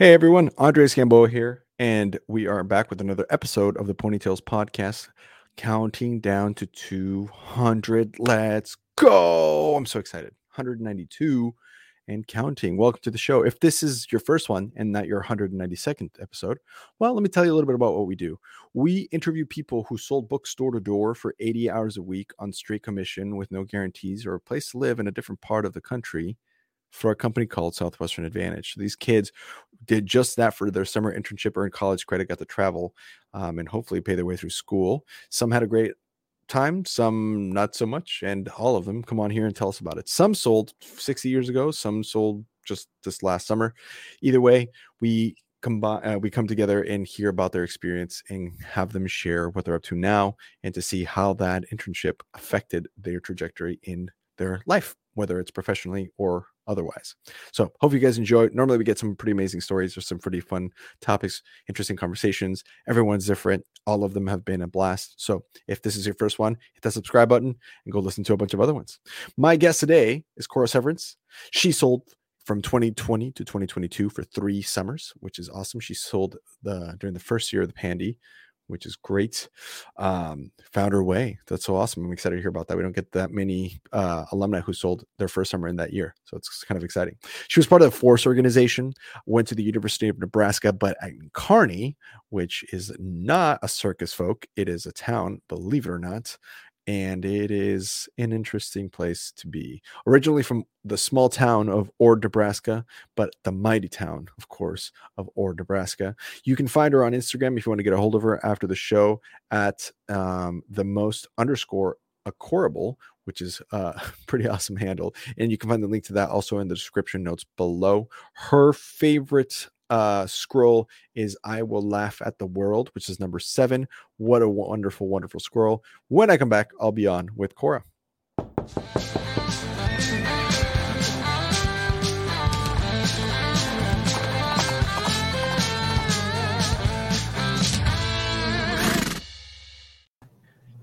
Hey everyone, Andres Gamboa here, and we are back with another episode of the Ponytails podcast, counting down to 200. Let's go! I'm so excited. 192 and counting. Welcome to the show. If this is your first one and not your 192nd episode, well, let me tell you a little bit about what we do. We interview people who sold books door to door for 80 hours a week on straight commission with no guarantees or a place to live in a different part of the country for a company called Southwestern Advantage. So these kids did just that for their summer internship in college credit, got to travel um, and hopefully pay their way through school. Some had a great time, some not so much, and all of them come on here and tell us about it. Some sold 60 years ago, some sold just this last summer. Either way, we combine uh, we come together and hear about their experience and have them share what they're up to now and to see how that internship affected their trajectory in their life whether it's professionally or otherwise. So, hope you guys enjoy. Normally, we get some pretty amazing stories or some pretty fun topics, interesting conversations. Everyone's different. All of them have been a blast. So, if this is your first one, hit that subscribe button and go listen to a bunch of other ones. My guest today is Cora Severance. She sold from 2020 to 2022 for three summers, which is awesome. She sold the during the first year of the pandy, which is great. Um, found her way. That's so awesome. I'm excited to hear about that. We don't get that many uh, alumni who sold their first summer in that year. So it's kind of exciting. She was part of the Force organization, went to the University of Nebraska, but at Kearney, which is not a circus folk, it is a town, believe it or not and it is an interesting place to be. Originally from the small town of Ord, Nebraska, but the mighty town, of course, of Ord, Nebraska. You can find her on Instagram if you want to get a hold of her after the show at um, the most underscore Acorable, which is a pretty awesome handle. And you can find the link to that also in the description notes below. Her favorite uh, scroll is I Will Laugh at the World, which is number seven. What a wonderful, wonderful scroll. When I come back, I'll be on with Cora.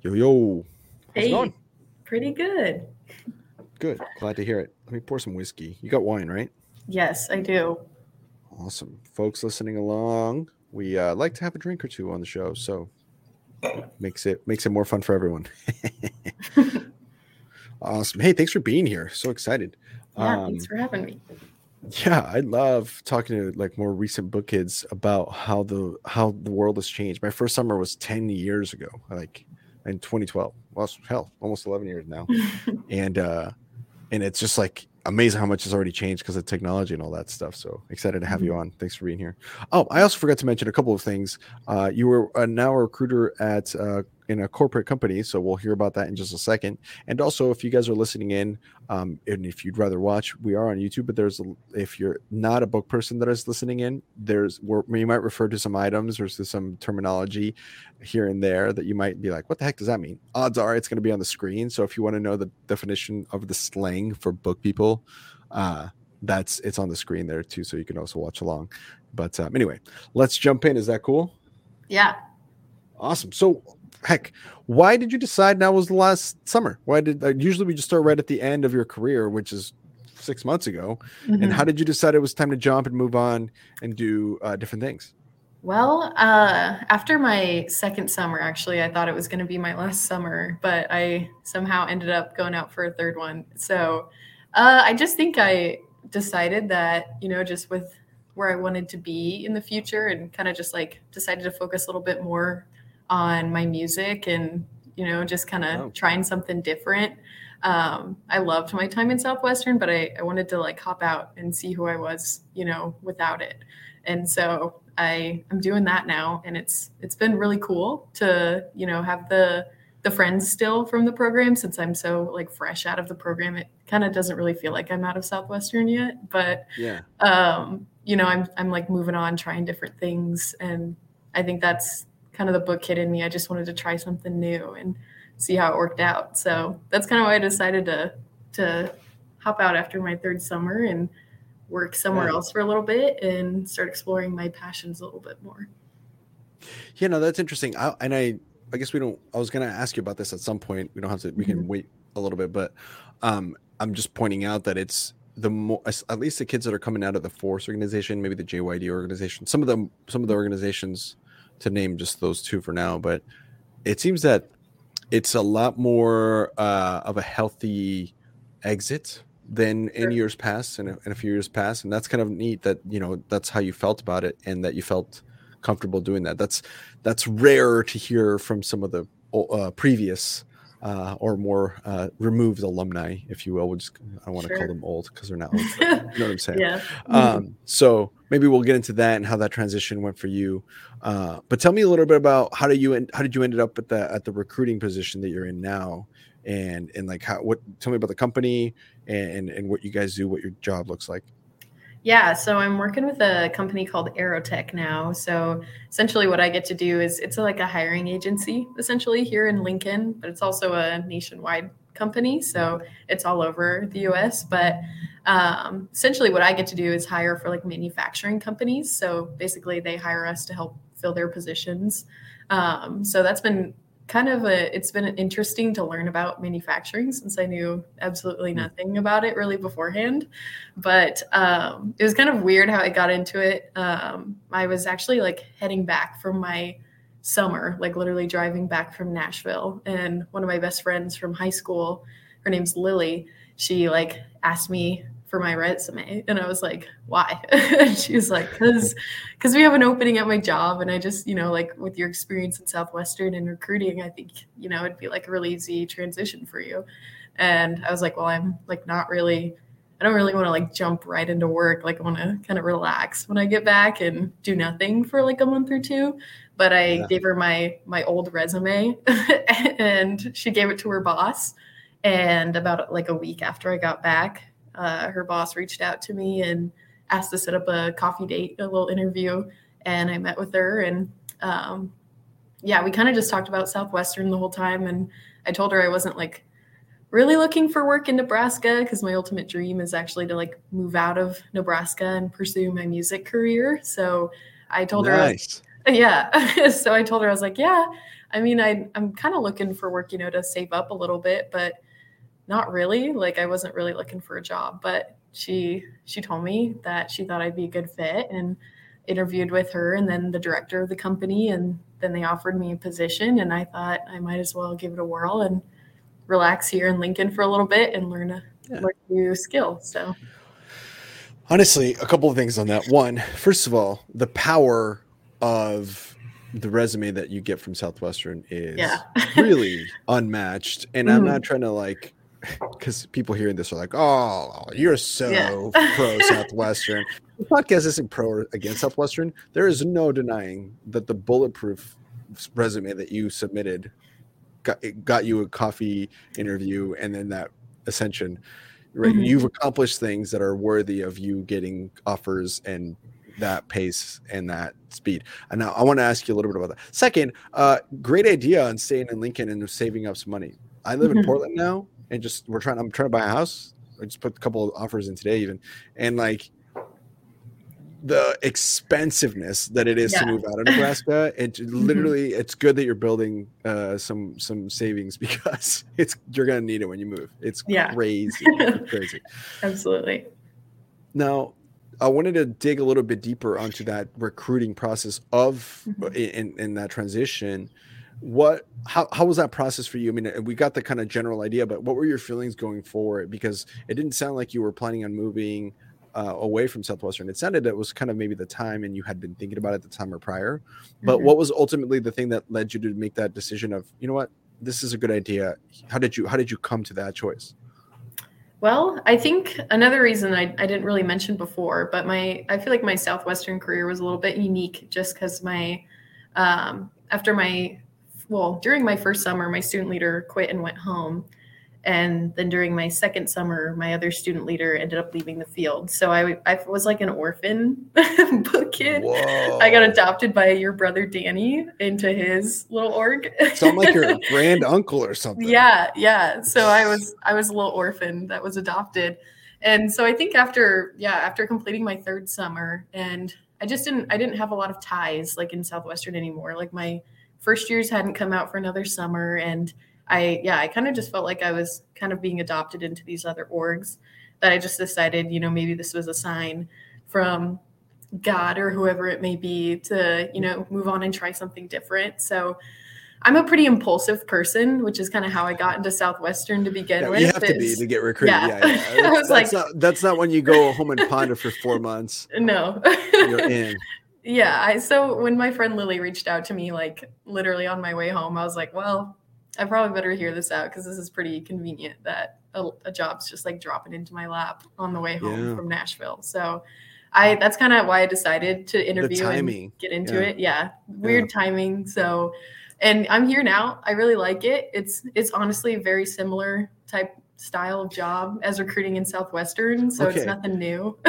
Yo, yo. Hey, pretty good. Good. Glad to hear it. Let me pour some whiskey. You got wine, right? Yes, I do. Awesome. Folks listening along, we uh, like to have a drink or two on the show, so makes it makes it more fun for everyone. awesome. Hey, thanks for being here. So excited. Yeah, um, thanks for having me. Yeah, I love talking to like more recent book kids about how the how the world has changed. My first summer was 10 years ago, like in 2012. Well, hell, almost 11 years now. and uh and it's just like amazing how much has already changed because of technology and all that stuff. So excited to have mm-hmm. you on. Thanks for being here. Oh, I also forgot to mention a couple of things. Uh, you were now a recruiter at uh, in a corporate company. So we'll hear about that in just a second. And also, if you guys are listening in, um, and if you'd rather watch, we are on YouTube. But there's, a, if you're not a book person that is listening in, there's you might refer to some items or to some terminology here and there that you might be like, what the heck does that mean? Odds are it's going to be on the screen. So if you want to know the definition of the slang for book people, uh, that's it's on the screen there too, so you can also watch along. But um, anyway, let's jump in. Is that cool? Yeah. Awesome. So heck, why did you decide now was the last summer? Why did uh, usually we just start right at the end of your career, which is six months ago? Mm-hmm. And how did you decide it was time to jump and move on and do uh, different things? Well, uh, after my second summer, actually, I thought it was going to be my last summer, but I somehow ended up going out for a third one. So uh, I just think I decided that, you know, just with where I wanted to be in the future and kind of just like decided to focus a little bit more on my music and you know just kind of oh. trying something different. Um, i loved my time in southwestern but I, I wanted to like hop out and see who i was you know without it. And so i i'm doing that now and it's it's been really cool to you know have the the friends still from the program since i'm so like fresh out of the program. It kind of doesn't really feel like i'm out of southwestern yet but yeah. um you know i'm i'm like moving on trying different things and i think that's kind of the book kid in me. I just wanted to try something new and see how it worked out. So that's kind of why I decided to to hop out after my third summer and work somewhere yeah. else for a little bit and start exploring my passions a little bit more. Yeah, no, that's interesting. I, and I, I guess we don't. I was going to ask you about this at some point. We don't have to. We can mm-hmm. wait a little bit, but um, I'm just pointing out that it's the more at least the kids that are coming out of the force organization maybe the jyd organization some of them some of the organizations to name just those two for now but it seems that it's a lot more uh, of a healthy exit than in years past and in a few years past and that's kind of neat that you know that's how you felt about it and that you felt comfortable doing that. That's that's rare to hear from some of the uh, previous uh, or more uh, removed alumni, if you will. We'll just I don't want to sure. call them old because they're not old. you know what I'm saying? yeah. Mm-hmm. Um, so maybe we'll get into that and how that transition went for you. Uh, but tell me a little bit about how did you how did you ended up at the at the recruiting position that you're in now, and and like how what tell me about the company and and what you guys do, what your job looks like. Yeah, so I'm working with a company called Aerotek now. So essentially, what I get to do is it's like a hiring agency, essentially here in Lincoln, but it's also a nationwide company. So it's all over the US. But um, essentially, what I get to do is hire for like manufacturing companies. So basically, they hire us to help fill their positions. Um, so that's been kind of a it's been interesting to learn about manufacturing since I knew absolutely hmm. nothing about it really beforehand. But um, it was kind of weird how I got into it. Um, I was actually like heading back from my summer, like literally driving back from Nashville, and one of my best friends from high school, her name's Lily. She like asked me for my resume. And i was like why? She was like because because we have an opening at my job and i just you know like with your experience in southwestern and recruiting i think you know it'd be like a really easy transition for you and i was like well i'm like not really i don't really want to like jump right into work. Like i want to kind of relax when i get back and do nothing for like a month or two. But i yeah. gave her my my old resume and she gave it to her boss. And about like a week after i got back uh, her boss reached out to me and asked to set up a coffee date, a little interview, and I met with her and um, yeah, we kind of just talked about Southwestern the whole time, and I told her I wasn't like really looking for work in Nebraska because my ultimate dream is actually to like move out of Nebraska and pursue my music career. So I told nice. her, yeah. so I told her I was like, yeah. I mean, I I'm kind of looking for work, you know, to save up a little bit, but not really like i wasn't really looking for a job but she she told me that she thought i'd be a good fit and interviewed with her and then the director of the company and then they offered me a position and i thought i might as well give it a whirl and relax here in lincoln for a little bit and learn a, yeah. learn a new skill so honestly a couple of things on that one first of all the power of the resume that you get from Southwestern is yeah. really unmatched. And mm-hmm. I'm not trying to like because people hearing this are like, "Oh, you're so yeah. pro Southwestern." the podcast isn't pro or against Southwestern. There is no denying that the bulletproof resume that you submitted got got you a coffee interview, and then that ascension. Right, mm-hmm. you've accomplished things that are worthy of you getting offers and that pace and that speed. And now I want to ask you a little bit about that. Second, uh, great idea on staying in Lincoln and saving up some money. I live mm-hmm. in Portland now, and just we're trying. I'm trying to buy a house. I just put a couple of offers in today, even, and like the expensiveness that it is yeah. to move out of Nebraska. It mm-hmm. literally, it's good that you're building uh, some some savings because it's you're gonna need it when you move. It's yeah. crazy, crazy. Absolutely. Now, I wanted to dig a little bit deeper onto that recruiting process of mm-hmm. in in that transition what how, how was that process for you? I mean we got the kind of general idea but what were your feelings going forward? Because it didn't sound like you were planning on moving uh, away from southwestern. It sounded it was kind of maybe the time and you had been thinking about it the time or prior. But mm-hmm. what was ultimately the thing that led you to make that decision of you know what? This is a good idea. How did you how did you come to that choice? Well, I think another reason I, I didn't really mention before, but my I feel like my Southwestern career was a little bit unique just because my um, after my well, during my first summer, my student leader quit and went home. And then during my second summer, my other student leader ended up leaving the field. So I, I was like an orphan book kid. Whoa. I got adopted by your brother Danny into his little org. So I'm like your grand uncle or something. Yeah, yeah. So I was I was a little orphan that was adopted. And so I think after yeah, after completing my third summer and I just didn't I didn't have a lot of ties like in Southwestern anymore. Like my first years hadn't come out for another summer and i yeah i kind of just felt like i was kind of being adopted into these other orgs that I just decided, you know, maybe this was a sign from God or whoever it may be to, you know, move on and try something different. So I'm a pretty impulsive person, which is kind of how I got into Southwestern to begin Yeah, with. you have to be to get recruited. yeah. Yeah, yeah. I was that's like- not that's not when you go home and ponder for four months. no. You're in. Yeah. I, so when my friend Lily reached out to me, like literally on my way home, I was like, well, I probably better hear this out because this is pretty convenient that a, a job's just like dropping into my lap on the way home Yeah. from Nashville. So I that's kind of why I decided to interview and get into Yeah. it. Yeah. Weird timing. So and I'm here now. I really like it. It's it's honestly very similar type style of job as recruiting in Southwestern. So Okay. it's nothing new.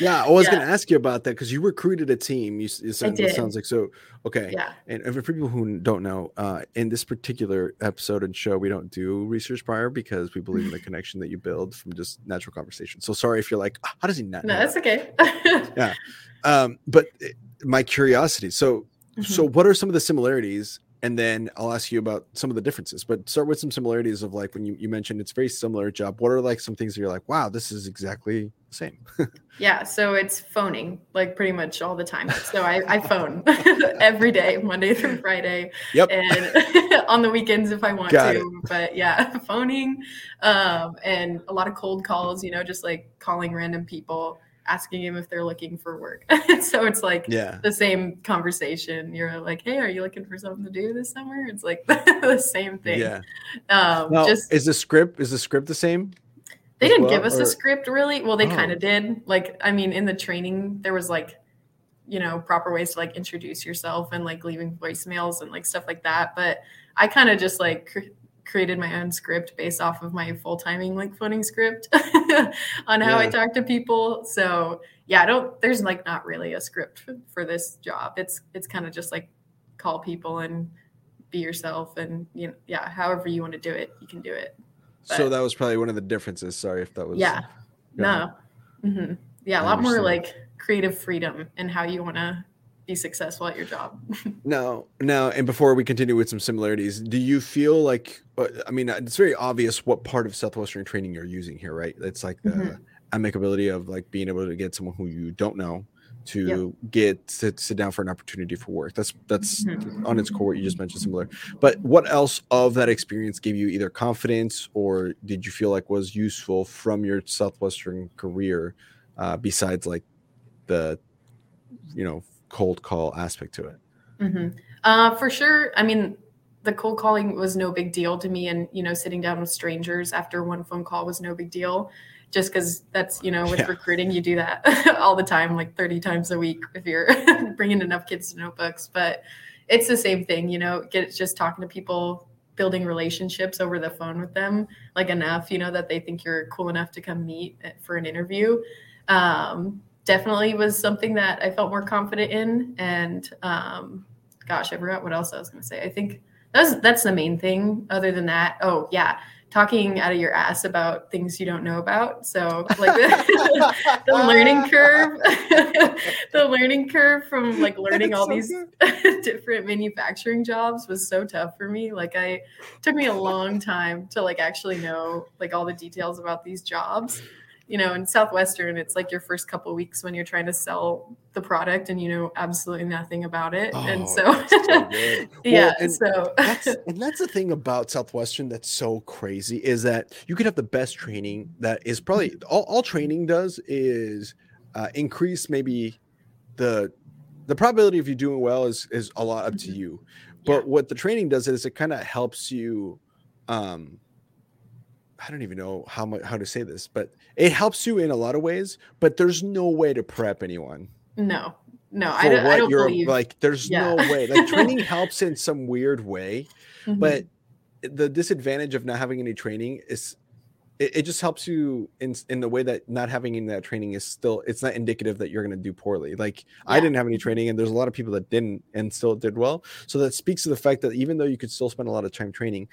Yeah, I was Yeah. going to ask you about that because you recruited a team. You, s- you said, it did. sounds like so. Okay, yeah. and for people who don't know, uh, in this particular episode and show, we don't do research prior because we believe in the connection that you build from just natural conversation. So sorry if you're like, "Ah, how does he not? No, know that's okay. yeah. Um, but uh, my curiosity. So, so what are some of the similarities? And then I'll ask you about some of the differences. But start with some similarities of like when you, you mentioned it's very similar job. What are like some things that you're like, wow, this is exactly the same? Yeah, so it's phoning like pretty much all the time. So I, I phone every day, Monday through Friday, Yep. and on the weekends if I want Got to. But yeah, phoning um, and a lot of cold calls. You know, just like calling random people, asking him if they're looking for work. so it's like yeah. the same conversation. You're like, "Hey, are you looking for something to do this summer?" It's like the same thing. Yeah. Um, Now, just is the script is the script the same? they didn't well, give us or- a script really. Well, they Oh. kind of did. Like, I mean, in the training, there was like, you know, proper ways to like introduce yourself and like leaving voicemails and like stuff like that. But I kind of just like created my own script based off of my full timing like phoning script on how I talk to people. So yeah, I don't. There's like not really a script for, this job. It's it's kind of just like call people and be yourself and you know yeah however you want to do it you can do it So that was probably one of the differences. Sorry if that was. yeah Yeah. no hmm yeah a I lot more like creative freedom and how you want to be successful at your job No, no. And before we continue with some similarities, do you feel like? uh, I mean, it's very obvious what part of Southwestern training you're using here, right? It's like the Mhm. amicability of like being able to get someone who you don't know to get to sit down for an opportunity for work. That's that's Mhm. on its core what you just mentioned similar. But what else of that experience gave you either confidence or did you feel like was useful from your Southwestern career uh, besides like the you know cold call aspect to it? hmm Uh, for sure. I mean, the cold calling was no big deal to me, and you know, sitting down with strangers after one phone call was no big deal. Just because that's you know, with Yeah. recruiting, you do that all the time, like thirty times a week if you're bringing enough kids to notebooks. But it's the same thing, you know. Get just talking to people, building relationships over the phone with them, like enough, you know, that they think you're cool enough to come meet for an interview. Um, definitely was something that I felt more confident in, and um, gosh, I forgot what else I was going to say. I think that's that's the main thing. Other than that, oh yeah, talking out of your ass about things you don't know about. So like the, the learning curve, the learning curve from like learning all so these different manufacturing jobs was so tough for me. Like I it took me a long time to like actually know like all the details about these jobs you know, in Southwestern, it's like your first couple weeks when you're trying to sell the product and you know absolutely nothing about it. and Oh, so, so yeah, Well, and so that's and that's the thing about Southwestern that's so crazy is that you could have the best training that is probably all, all training does is uh, increase maybe the the probability of you doing well is is a lot up to Mhm. you. Yeah. But what the training does is it kind of helps you um I don't even know how much how to say this, but it helps you in a lot of ways, but there's no way to prep anyone no, no, I don't, I don't you're believe. like there's Yeah. no way. Like training helps in some weird way, Mhm. but the disadvantage of not having any training is it, it just helps you in in the way that not having any of that training is still it's not indicative that you're going to do poorly like i didn't have any training and there's a lot of people that didn't and still did well so that speaks to the fact that even though you could still spend a lot of time training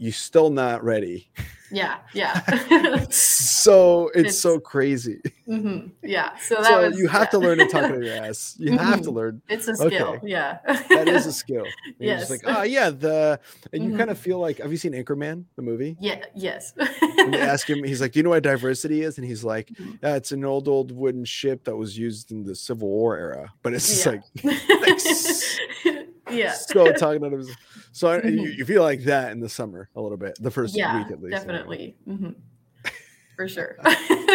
you still not ready. Yeah, yeah. so it's, It's- so crazy. hmm Yeah. So that So was you have yeah. to learn to talk to your ass. You have to Mhm. learn. It's a skill. Okay. Yeah. That is a skill. And You're just Yes. like, oh yeah, the and you Mhm. kind of feel like have you seen Anchorman, the movie? yeah. Yes. And they ask him, he's like, Do you know what diversity is? And he's like, Mhm. Yeah, it's an old old wooden ship that was used in the Civil War era. But it's just Yeah. like s- yeah. so talking to him. So I, you, you feel like that in the summer a little bit, the first yeah, week at least. definitely. hmm For sure.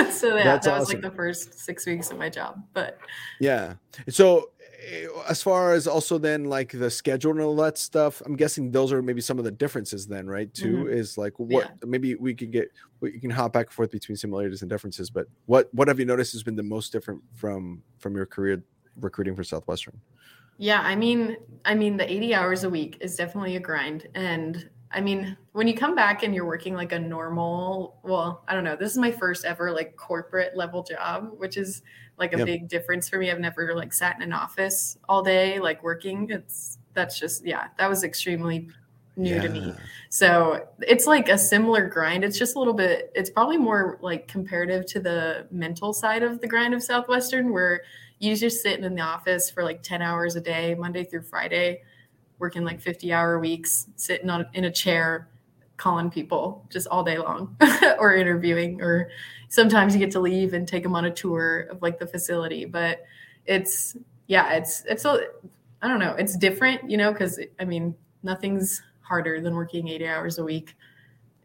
so yeah, That's that was awesome. like the first six weeks of my job. But Yeah. So eh, as far as also then like the schedule and all that stuff, I'm guessing those are maybe some of the differences then, right? Too is like what maybe we could get we can hop back and forth between similarities and differences, but what what have you noticed has been the most different from from your career recruiting for Southwestern? Yeah, I mean, I mean, the 80 hours a week is definitely a grind. And I mean, when you come back and you're working like a normal, well, I don't know, this is my first ever like corporate level job, which is like a Yep. big difference for me. I've never like sat in an office all day, like working. It's that's just, yeah, that was extremely new to me. So it's like a similar grind. It's just a little bit, it's probably more like comparative to the mental side of the grind of Southwestern, where you just sitting in the office for like 10 hours a day, Monday through Friday, working like 50 hour weeks, sitting on in a chair, calling people just all day long or interviewing, or sometimes you get to leave and take them on a tour of like the facility. But it's, yeah, it's, it's, a, I don't know, it's different, you know, because I mean, nothing's harder than working 80 hours a week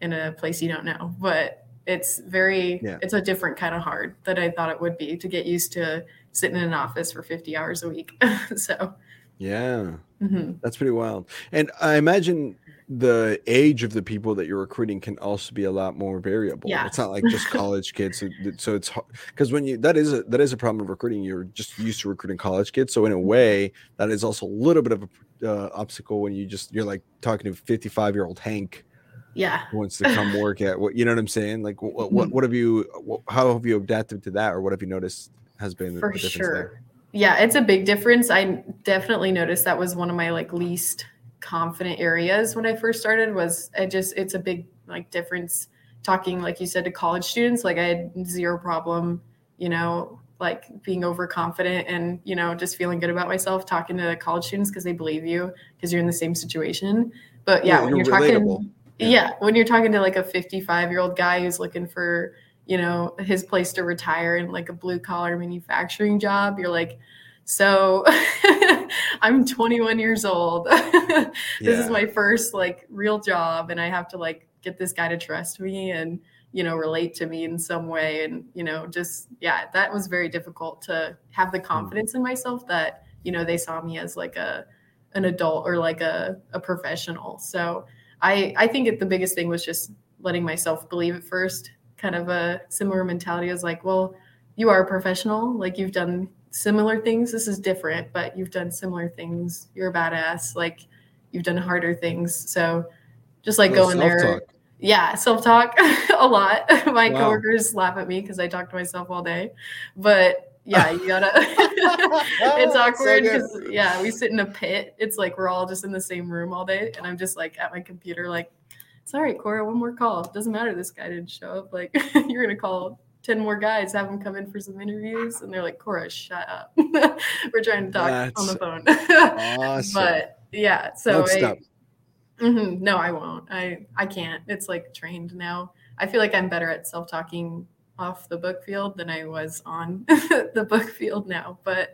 in a place you don't know. But it's very, Yeah. it's a different kind of hard that I thought it would be to get used to sitting in an office for 50 hours a week. so, Yeah. mhm. That's pretty wild. And I imagine the age of the people that you're recruiting can also be a lot more variable. Yeah. It's not like just college kids. So, so it's because when you that is a that is a problem of recruiting. You're just used to recruiting college kids. So in a way, that is also a little bit of a uh, obstacle when you just you're like talking to 55 year old Hank yeah. who wants to come work at what you know what I'm saying. Like what what, what have you what, how have you adapted to that or what have you noticed has been for difference sure there? yeah it's a big difference i definitely noticed that was one of my like least confident areas when i first started was i just it's a big like difference talking like you said to college students like i had zero problem you know like being overconfident and you know just feeling good about myself talking to college students because they believe you because you're in the same situation but yeah, Yeah, when you're you're, talking yeah. Yeah. when you're talking to like a 55 year old guy who's looking for you know his place to retire in like a blue collar manufacturing job you're like so i'm 21 years old. This Yeah. is my first like real job and i have to like get this guy to trust me and you know relate to me in some way. And you know just yeah that was very difficult to have the hmm. confidence in myself that you know they saw me as like a an adult or like a, a professional. So i i think it, the biggest thing was just letting myself believe at first kind of a similar mentality as like well you are a professional like you've done similar things this is different but you've done similar things you're a badass like you've done harder things. So just like going there yeah self-talk a lot. My Wow. coworkers laugh at me because i talk to myself all day. But yeah you gotta it's awkward because yeah we sit in a pit. It's like we're all just in the same room all day and i'm just like at my computer like right cora one more call doesn't matter this guy didn't show up like you're gonna call 10 more guys have them come in for some interviews and they're like cora shut up we're trying to talk on the phone Awesome. but yeah so I-. Mhm. No, I won't. I I can't. It's like trained now. I feel like I'm better at self talking off the book field than I was on the book field now. But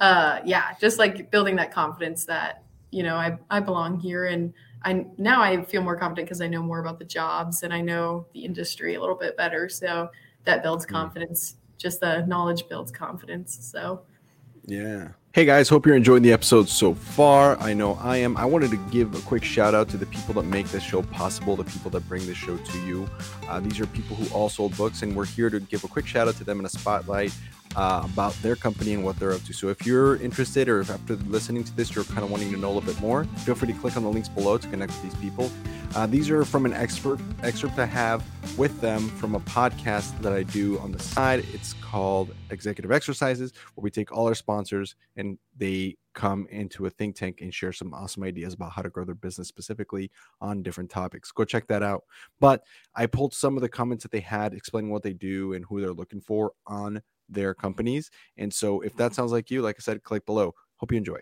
uh, yeah, just like building that confidence that you know I I belong here, and I now I feel more confident because I know more about the jobs and I know the industry a little bit better. So that builds Mm. confidence. Just the knowledge builds confidence. So Yeah. Hey guys, hope you're enjoying the episode so far. I know I am. I wanted to give a quick shout out to the people that make this show possible, the people that bring this show to you. Uh, these are people who all sold books, and we're here to give a quick shout out to them in a spotlight. Uh, about their company and what they're up to. So if you're interested or if after listening to this, you're kind of wanting to know a little bit more, feel free to click on the links below to connect with these people. Uh, these are from an expert excerpt I have with them from a podcast that I do on the side. It's called Executive Exercises, where we take all our sponsors and they come into a think tank and share some awesome ideas about how to grow their business specifically on different topics. Go check that out. But I pulled some of the comments that they had explaining what they do and who they're looking for on their companies. And so if that mm-hmm. sounds like you, like I said, click below. Hope you enjoy.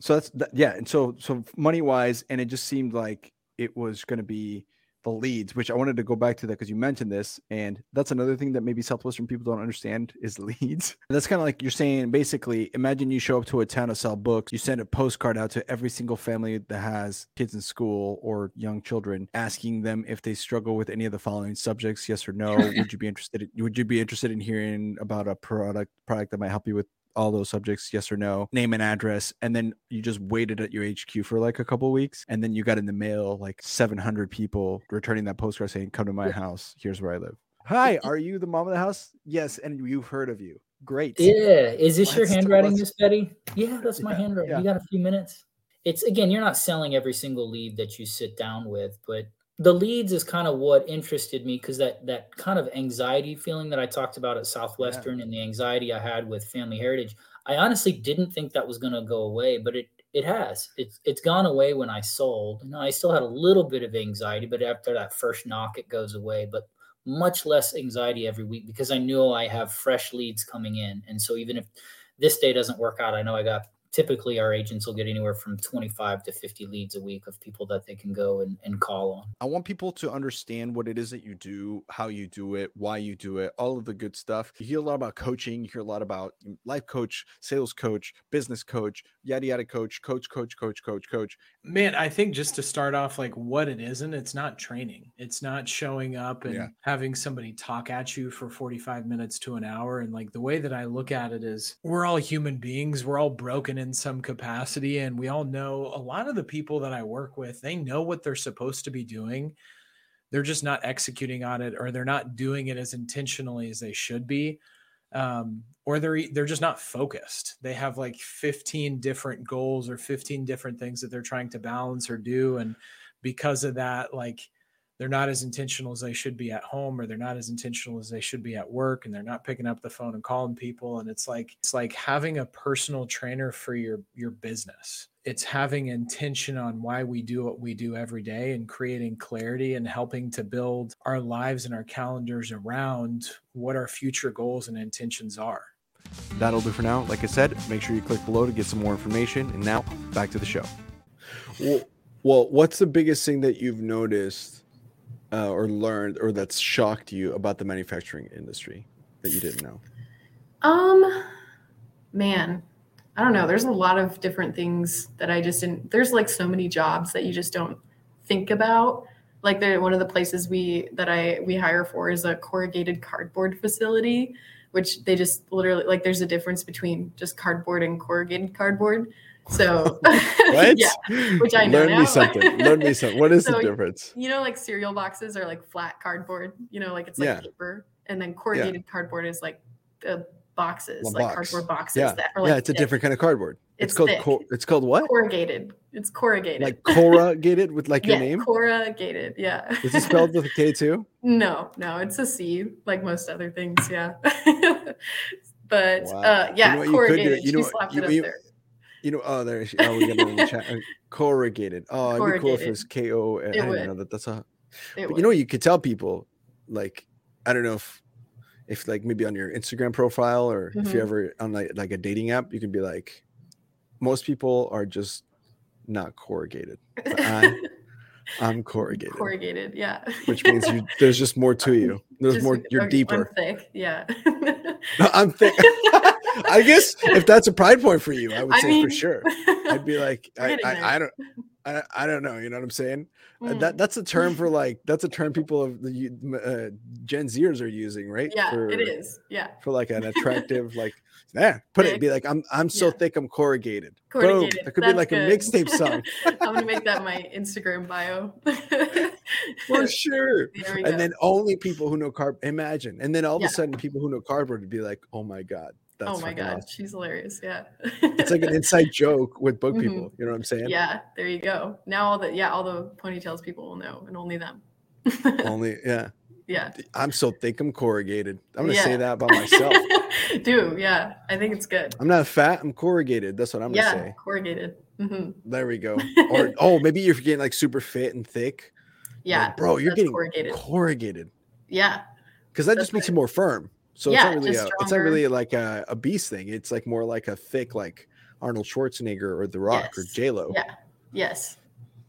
So that's that, yeah. And so so money wise, and it just seemed like it was going to be the leads, which I wanted to go back to that because you mentioned this, and that's another thing that maybe Southwestern people don't understand is leads. And that's kind of like you're saying. Basically, imagine you show up to a town to sell books. You send a postcard out to every single family that has kids in school or young children, asking them if they struggle with any of the following subjects, yes or no. would you be interested? In, would you be interested in hearing about a product product that might help you with all those subjects yes or no name and address and then you just waited at your hq for like a couple weeks and then you got in the mail like 700 people returning that postcard saying come to my house here's where i live. Hi are you the mom of the house? Yes and you've heard of you. Great. Yeah is this let's, your handwriting miss betty? Yeah that's my yeah, handwriting. Yeah. you got a few minutes? It's again you're not selling every single lead that you sit down with but the leads is kind of what interested me because that that kind of anxiety feeling that I talked about at Southwestern yeah. and the anxiety I had with Family Heritage, I honestly didn't think that was going to go away, but it it has. It's it's gone away when I sold. You know, I still had a little bit of anxiety, but after that first knock, it goes away. But much less anxiety every week because I know I have fresh leads coming in, and so even if this day doesn't work out, I know I got typically our agents will get anywhere from 25 to 50 leads a week of people that they can go and, and call on. I want people to understand what it is that you do how you do it why you do it all of the good stuff. You hear a lot about coaching you hear a lot about life coach sales coach business coach yada yada coach coach coach coach coach coach. Man i think just to start off like what it isn't it's not training. It's not showing up and yeah. having somebody talk at you for 45 minutes to an hour and like the way that i look at it is we're all human beings. We're all broken in some capacity. And we all know a lot of the people that I work with, they know what they're supposed to be doing. They're just not executing on it or they're not doing it as intentionally as they should be. Um, or they're they're just not focused. They have like 15 different goals or 15 different things that they're trying to balance or do. And because of that, like they're not as intentional as they should be at home or they're not as intentional as they should be at work and they're not picking up the phone and calling people. And it's like it's like having a personal trainer for your your business. It's having intention on why we do what we do every day and creating clarity and helping to build our lives and our calendars around what our future goals and intentions are. That'll do for now. Like i said make sure you click below to get some more information. And now back to the show. Well, well what's the biggest thing that you've noticed uh, or learned or that's shocked you about the manufacturing industry that you didn't know? Um, man, I don't know. There's a lot of different things that I just didn't. There's like so many jobs that you just don't think about. Like one of the places we that I we hire for is a corrugated cardboard facility, which they just literally like. There's a difference between just cardboard and corrugated cardboard. So what? yeah, which I know Learn now. me something. Learn me something. What is so, the difference? You know, like cereal boxes are like flat cardboard. You know, like it's like yeah. paper, and then corrugated yeah. cardboard is like the boxes, One like box. cardboard boxes. Yeah, that are like yeah, it's thick. a different kind of cardboard. It's, it's called cor- it's called what? Corrugated. It's corrugated. Like corrugated with like your yeah, name. Corrugated. Yeah. Is it spelled with a K too? No, no, it's a C, like most other things. Yeah. but wow. uh, yeah, you know corrugated. You, you know, she slapped you, it up there. You know, oh, there. She, oh, we got in the chat. Uh, corrugated. Oh, it'd be cool if it was K O. I don't know that. That's a. But you know, you could tell people, like, I don't know if, if like maybe on your Instagram profile or mm-hmm. if you ever on like like a dating app, you can be like, most people are just not corrugated. I, I'm corrugated. Corrugated, yeah. Which means you there's just more to you. There's just, more. You're deeper. thick, yeah. no, I'm thick. I guess if that's a pride point for you, I would I say mean, for sure. I'd be like, I, I, I, don't, I, I don't know. You know what I'm saying? Mm. That that's a term for like that's a term people of the uh, Gen Zers are using, right? Yeah, for, it is. Yeah, for like an attractive like. Yeah, put thick. it. Be like, I'm I'm so yeah. thick, I'm corrugated. Corrugated. Boom. That could That's be like good. a mixtape song. I'm gonna make that my Instagram bio. For sure. And go. then only people who know card imagine. And then all of a sudden people who know cardboard would be like, oh my God That's oh my god, awesome. she's hilarious. Yeah. it's like an inside joke with book Mhm. people. You know what I'm saying? Yeah, there you go. Now all the yeah, all the ponytails people will know, and only them. Only yeah. yeah. I'm so thick. I'm corrugated. I'm gonna say that about myself. Do yeah, I think it's good. I'm not fat. I'm corrugated. That's what I'm yeah, gonna say. corrugated. hmm There we go. Or oh, maybe you're getting like super fit and thick. Like, Yeah, bro, you're getting corrugated. corrugated Yeah, because that That's just makes right. you more firm. So Yeah, it's not really a, it's not really like a, a beast thing. It's like more like a thick like Arnold Schwarzenegger or The Rock or Yes. J Lo. Yeah. yes,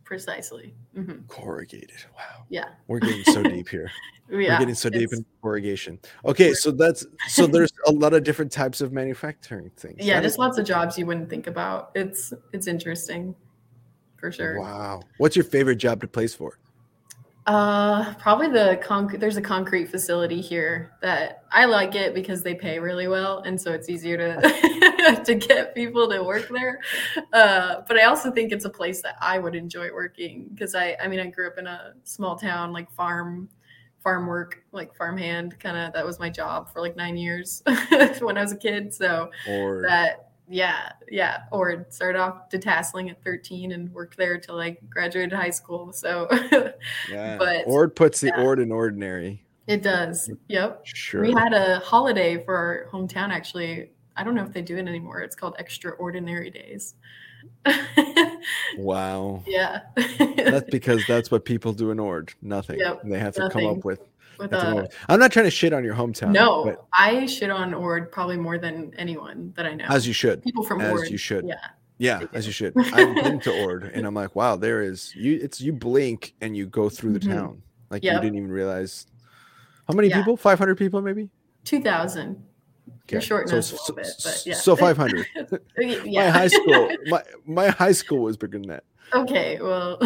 precisely. hmm Corrugated. Wow. Yeah, We're getting so deep here. We're getting so deep in corrugation. Okay, so that's so there's a lot of different types of manufacturing things. yeah, That is- lots of jobs you wouldn't think about. It's it's interesting, for sure. Wow. What's your favorite job to place for? Uh, probably the concrete. There's a concrete facility here that I like it because they pay really well, and so it's easier to to get people to work there. Uh, but I also think it's a place that I would enjoy working because I, I mean, I grew up in a small town, like farm, farm work, like farmhand, kind of. That was my job for like nine years when I was a kid. So Or that yeah yeah or started off detasseling at 13 and worked there till i graduated high school so yeah. but- Ord puts the yeah. ord in ordinary. it does yep Sure. we had a holiday for our hometown actually i don't know if they do it anymore it's called extraordinary days wow. yeah That's because that's what people do in Ord. Nothing. Yep, they have to come up with. With That's a. Old. I'm not trying to shit on your hometown. no but i shit on ord probably more than anyone that i know as you should. people from Ord. as ord you should. yeah Yeah, as you should. I've been to Ord, and I'm like, wow, there is you. It's you blink and you go through the Mhm. town. Like Yep. you didn't even realize. How many Yeah. people? Five hundred people, maybe. 2000 you're shorting us a little bit but yeah So five hundred. yeah My high school, my my high school was bigger than that. Okay, well,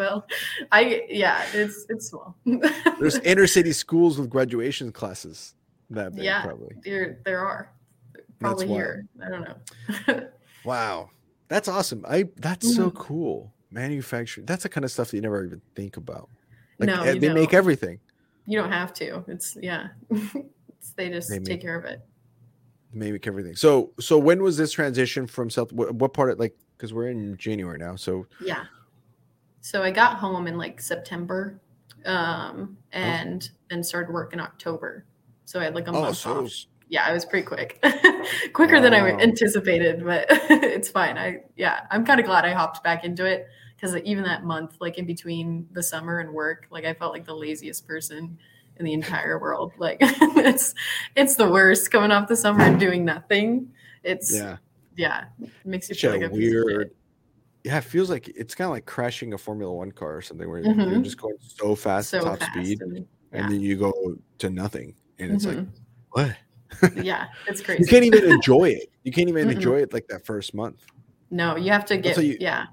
well, I yeah, it's it's small. There's inner city schools with graduation classes. That big, Yeah. probably. there there are probably wild. here. I don't know. Wow, that's awesome. I that's so Mhm. cool. Manufacturing. That's the kind of stuff that you never even think about. Like No, eh, they make don't. everything. you don't have to. It's yeah. It's, they just They take make- care of it. They make everything. So so when was this transition from South? What, what part of like? Because we're in January now. So Yeah. So I got home in like September, um, and then started work in October. So I had like a oh, month so off. yeah, I was pretty quick, quicker than I anticipated, but it's fine. I yeah, I'm kind of glad I hopped back into it because even that month, like in between the summer and work, like I felt like the laziest person in the entire world. Like it's it's the worst coming off the summer and doing nothing. It's yeah, yeah, it makes you it's feel like a piece of shit. weird. Yeah, it feels like it's kind of like crashing a Formula One car or something where you're Mhm. just going so fast, so top fast speed, and, and then you go to nothing, and it's like Mhm. what? yeah, it's crazy. You can't even enjoy it. You can't even Mm-mm. enjoy it like that first month. No, you have to get you- yeah.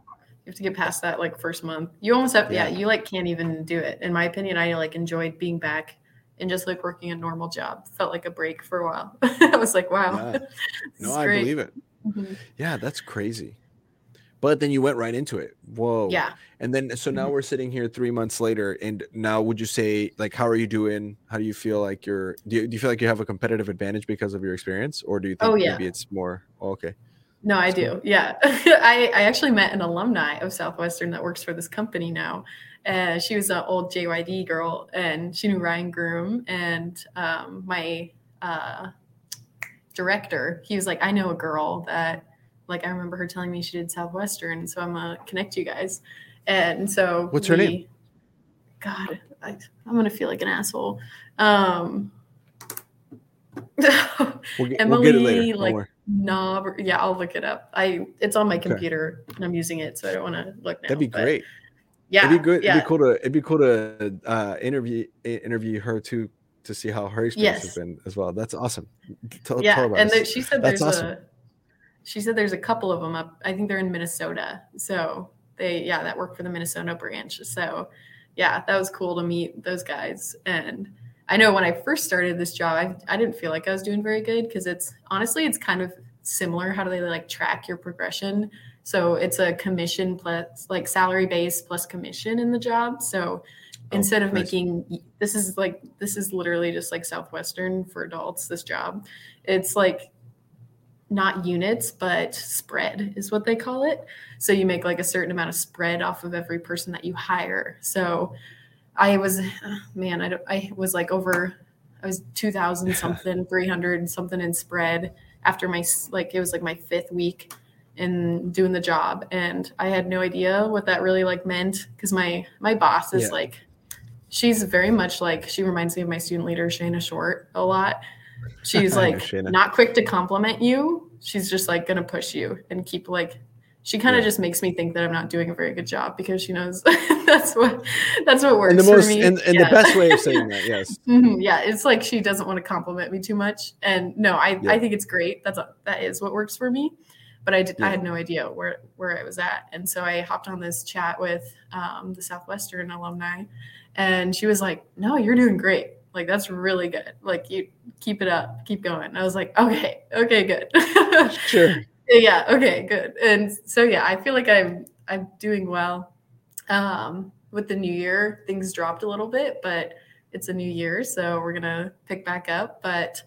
You have to get past that like first month. You almost have yeah. Yeah. you like can't even do it. In my opinion, I like enjoyed being back and just like working a normal job. Felt like a break for a while. I was like, wow. Yeah. No, I great. believe it. Mhm. Yeah, that's crazy. But then you went right into it. Whoa. Yeah. And then so now Mhm. we're sitting here three months later, and now would you say like how are you doing? How do you feel like you're? Do you, do you feel like you have a competitive advantage because of your experience, or do you think Oh, yeah. maybe it's more oh, okay? No, I do. Yeah. I, I actually met an alumni of Southwestern that works for this company now. Uh, she was an old JYD girl and she knew Ryan Groom and um, my uh, director. He was like, I know a girl that, like, I remember her telling me she did Southwestern. So I'm going to connect you guys. And so, What's her name? God, I, I'm going to feel like an asshole. Um, We'll get, we'll Emily, later. Like. No, yeah, I'll look it up. I it's on my Okay. computer and I'm using it, so I don't want to look now. That'd be great. Yeah, it'd be good. Yeah, It'd be cool to. It'd be cool to uh, interview interview her too to see how her experience has been as well. That's awesome. Tell, yeah. tell And there, she said That's there's awesome. a she said there's a couple of them up. I think they're in Minnesota. So they yeah that work for the Minnesota branch. So yeah, that was cool to meet those guys. And I know when I first started this job, I, I didn't feel like I was doing very good because it's honestly it's kind of similar. How do they like track your progression? So it's a commission plus like salary base plus commission in the job. So oh, instead of nice. making this is like this is literally just like southwestern for adults this job it's like not units but spread is what they call it so you make like a certain amount of spread off of every person that you hire so i was man i, I was like over i was 2000 something 300 something in spread after my like it was like my fifth week in doing the job and i had no idea what that really like meant because my my boss is yeah. like she's very much like she reminds me of my student leader Shana Short a lot. She's like not quick to compliment you. She's just like gonna push you and keep like she kind of yeah. just makes me think that I'm not doing a very good job because she knows that's what that's what works in the most, for me. And, and yeah. the best way of saying that, yes. mm-hmm, yeah, it's like she doesn't want to compliment me too much. And no, I, yeah. I think it's great. That's a, that is what works for me. But I did I had no idea where where I was at. And so I hopped on this chat with um, the Southwestern alumni and she was like, No, you're doing great. Like, that's really good. Like, you keep it up, keep going. I was like, Okay, okay, good. sure. Yeah, okay, good. And so, yeah, I feel like I'm, I'm doing well. Um, with the new year, things dropped a little bit, but it's a new year. So we're going to pick back up. But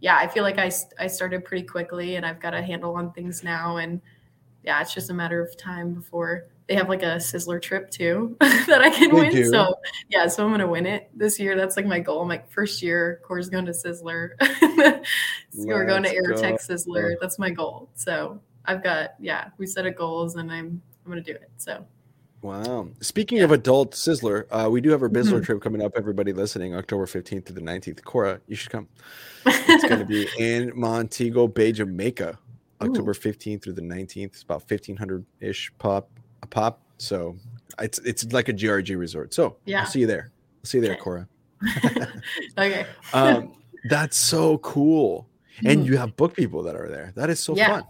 yeah, I feel like I, I started pretty quickly and I've got a handle on things now. And yeah, it's just a matter of time before they have like a sizzler trip too that I can they win. Do. So yeah, so I'm gonna win it this year. That's like my goal. I'm like first year, course going to Sizzler. so we're going to Aerotek Sizzler. That's my goal. So I've got yeah, we set a goals and I'm I'm gonna do it. So Wow. Speaking yeah. of adult Sizzler, uh, we do have our Bizzler mm-hmm. trip coming up. Everybody listening, October 15th to the 19th. Cora, you should come. It's going to be in Montego Bay, Jamaica, October Ooh. 15th through the 19th. It's about 1500 ish pop a pop. So it's it's like a GRG resort. So yeah, I'll see you there. I'll see you there, okay. Cora. okay. um, that's so cool. And mm-hmm. you have book people that are there. That is so yeah. fun.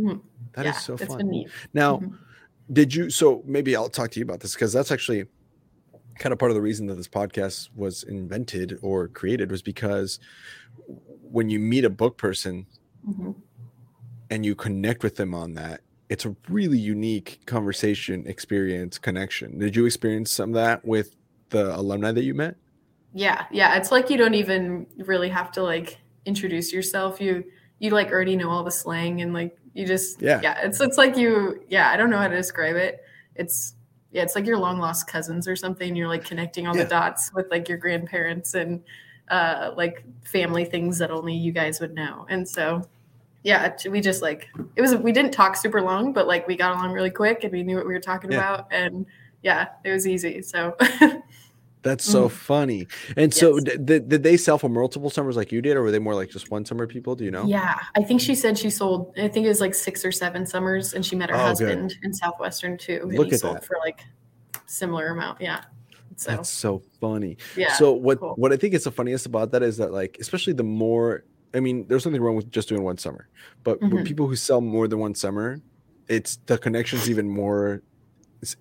Mm-hmm. That yeah, is so fun. Now, mm-hmm. did you? So maybe I'll talk to you about this because that's actually kind of part of the reason that this podcast was invented or created was because when you meet a book person mm-hmm. and you connect with them on that, it's a really unique conversation experience connection. Did you experience some of that with the alumni that you met? Yeah, yeah. It's like you don't even really have to like introduce yourself. You you like already know all the slang and like you just yeah. Yeah. It's it's like you yeah, I don't know how to describe it. It's yeah, it's like your long lost cousins or something. You're like connecting all yeah. the dots with like your grandparents and uh like family things that only you guys would know. And so yeah, we just like it was. We didn't talk super long, but like we got along really quick, and we knew what we were talking yeah. about, and yeah, it was easy. So. That's so mm. funny. And yes. so, did, did they sell for multiple summers like you did, or were they more like just one summer people? Do you know? Yeah, I think she said she sold. I think it was like six or seven summers, and she met her oh, husband good. in Southwestern too. Look at that for like similar amount. Yeah. So. That's so funny. Yeah. So what cool. what I think is the funniest about that is that like especially the more I mean, there's nothing wrong with just doing one summer, but mm-hmm. with people who sell more than one summer, it's the connection's even more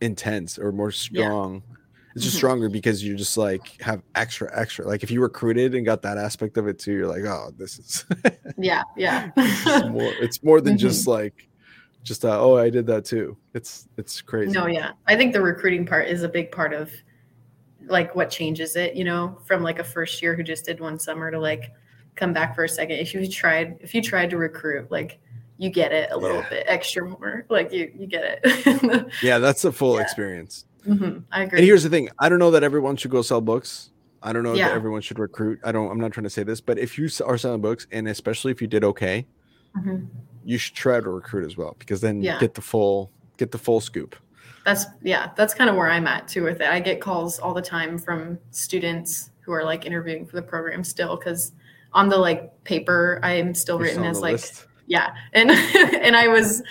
intense or more strong. Yeah. It's just mm-hmm. stronger because you just like have extra, extra. Like if you recruited and got that aspect of it too, you're like, oh, this is. yeah, yeah. it's, more, it's more than mm-hmm. just like, just uh, oh, I did that too. It's it's crazy. No, yeah, I think the recruiting part is a big part of like what changes it. You know, from like a first year who just did one summer to like come back for a second. If you tried, if you tried to recruit, like you get it a little yeah. bit extra more. Like you, you get it. yeah, that's the full yeah. experience. Mm-hmm. I agree. And here's the thing: I don't know that everyone should go sell books. I don't know yeah. that everyone should recruit. I don't. I'm not trying to say this, but if you are selling books, and especially if you did okay, mm-hmm. you should try to recruit as well because then yeah. get the full get the full scoop. That's yeah. That's kind of where I'm at too with it. I get calls all the time from students who are like interviewing for the program still because on the like paper i'm still You're written as like list. yeah and and i was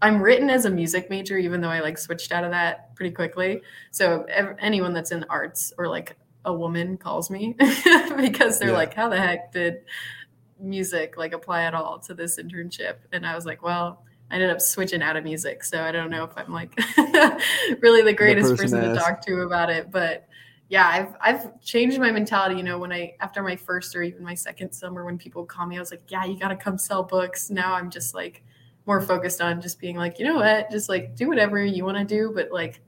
i'm written as a music major even though i like switched out of that pretty quickly so anyone that's in arts or like a woman calls me because they're yeah. like how the heck did music like apply at all to this internship and i was like well I ended up switching out of music, so I don't know if I'm like really the greatest the person, person to talk to about it. But yeah, I've I've changed my mentality. You know, when I after my first or even my second summer, when people call me, I was like, yeah, you got to come sell books. Now I'm just like more focused on just being like, you know what, just like do whatever you want to do, but like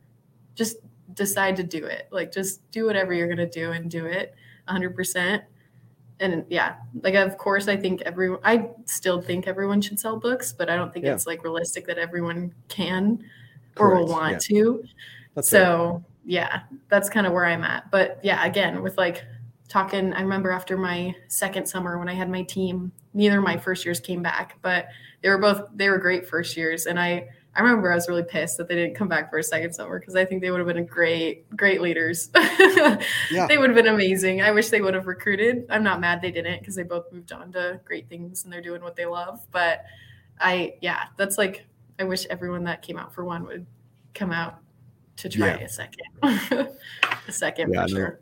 just decide to do it. Like just do whatever you're gonna do and do it 100 percent and yeah, like of course I think everyone I still think everyone should sell books, but I don't think yeah. it's like realistic that everyone can or Correct. will want yeah. to. That's so right. Yeah, that's kind of where I'm at. But yeah, again, with like talking, I remember after my second summer when I had my team, neither of my first years came back, but they were both they were great first years. And I I remember I was really pissed that they didn't come back for a second summer because I think they would have been great, great leaders. yeah. They would have been amazing. I wish they would have recruited. I'm not mad they didn't because they both moved on to great things and they're doing what they love. But I, yeah, that's like, I wish everyone that came out for one would come out to try yeah. a second. a second yeah, for sure.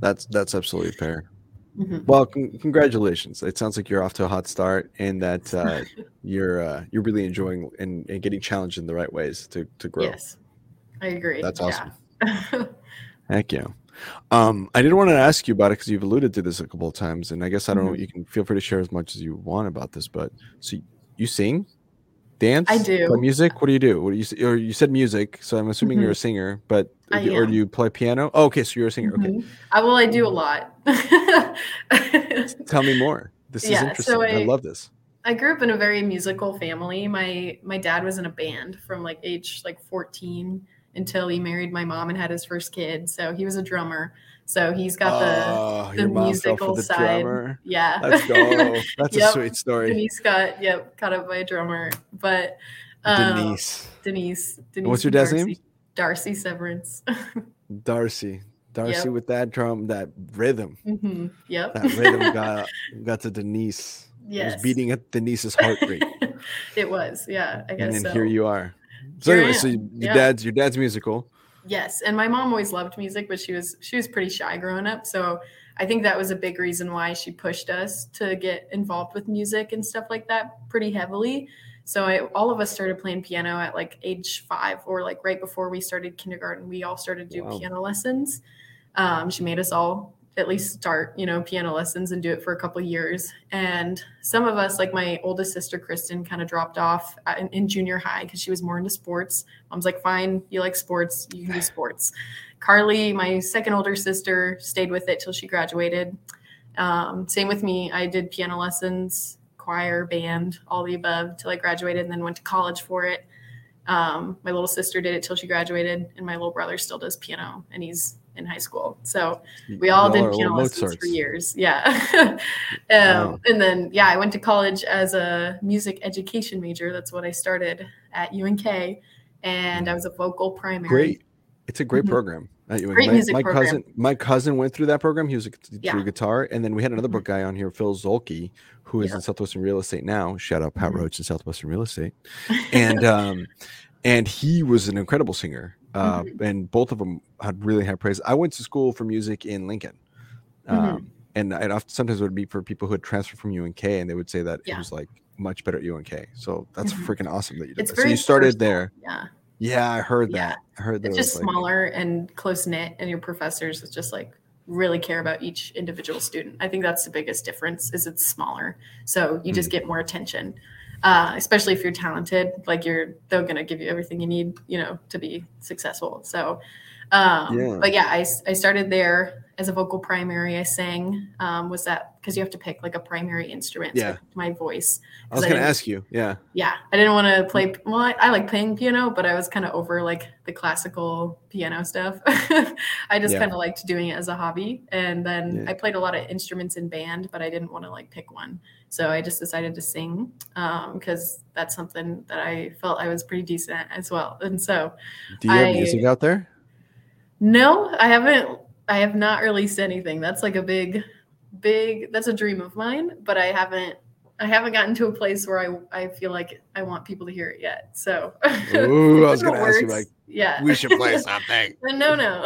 That's that's absolutely fair. Mm-hmm. Well, con- congratulations! It sounds like you're off to a hot start, and that uh, you're uh, you're really enjoying and, and, getting challenged in the right ways to to grow. Yes, I agree. That's awesome. Yeah. Heck yeah. Um, I did want to ask you about it because you've alluded to this a couple of times, and I guess I don't mm-hmm. know. You can feel free to share as much as you want about this, but so you sing, dance, I do music. What do you do? What do you or you said music, so I'm assuming mm-hmm. you're a singer, but or do you play piano? Oh, okay, so you're a singer. Mm-hmm. Okay. I, well, I do a lot. Tell me more. This is interesting. So I, I, love this. I grew up in a very musical family. My my dad was in a band from like age like 14 until he married my mom and had his first kid. So he was a drummer. So he's got the, oh, the musical the side. Drummer. Yeah. Let's go. That's yep. a sweet story. Denise got yep, caught up by a drummer. But um, Denise. Denise. Denise. What's your dad's Darcy. name? Darcy Severance. Darcy. Darcy yep. with that drum, that rhythm. Mm-hmm. Yep. That rhythm got got to Denise. Yes. It was beating at Denise's heart rate. it was, yeah. I guess. And then so. here you are. So here anyway, so your yeah. dad's your dad's musical. Yes, and my mom always loved music, but she was she was pretty shy growing up. So I think that was a big reason why she pushed us to get involved with music and stuff like that pretty heavily. So I, all of us started playing piano at like age five or like right before we started kindergarten. We all started to do wow. piano lessons. Um, she made us all at least start, you know, piano lessons and do it for a couple years. And some of us, like my oldest sister Kristen, kind of dropped off in, in junior high because she was more into sports. Mom's like, "Fine, you like sports, you can do sports." Carly, my second older sister, stayed with it till she graduated. Um, same with me. I did piano lessons choir, band, all the above till I graduated and then went to college for it. Um, my little sister did it till she graduated, and my little brother still does piano, and he's in high school. So we all did piano lessons for years. Yeah. um, wow. And then, yeah, I went to college as a music education major. That's what I started at UNK, and I was a vocal primary. Great. It's a great mm-hmm. program at UNK. Great my, music my program. cousin, my cousin went through that program. He was a, yeah. guitar, and then we had another book mm-hmm. guy on here, Phil Zolke, who is yeah. in Southwestern Real Estate now. Shout out Pat mm-hmm. Roach in Southwestern Real Estate, and um, and he was an incredible singer. Uh, mm-hmm. and both of them had really high praise. I went to school for music in Lincoln, mm-hmm. um, and I often, sometimes it would be for people who had transferred from UNK, and they would say that yeah. it was like much better at UNK. So that's mm-hmm. freaking awesome that you did. It's that. So you started personal. there. Yeah. Yeah, I heard that. Yeah. I heard that. It's just smaller and close knit, and your professors is just like really care about each individual student. I think that's the biggest difference is it's smaller. So you just mm. get more attention. Uh, especially if you're talented, like you're they're gonna give you everything you need, you know, to be successful. So um, yeah. but yeah, I, I started there as a vocal primary, I sang. Um, was that because you have to pick like a primary instrument? Yeah. So my voice. I was going to ask you. Yeah. Yeah. I didn't want to play. Well, I, I, like playing piano, but I was kind of over like the classical piano stuff. I just yeah. kind of liked doing it as a hobby. And then yeah. I played a lot of instruments in band, but I didn't want to like pick one. So I just decided to sing because um, that's something that I felt I was pretty decent at as well. And so, do you have music out there? No, I haven't I have not released anything. That's like a big, big. That's a dream of mine, but I haven't. I haven't gotten to a place where I I feel like I want people to hear it yet. So, Ooh, I was going to ask you like, yeah, we should play something. no, no,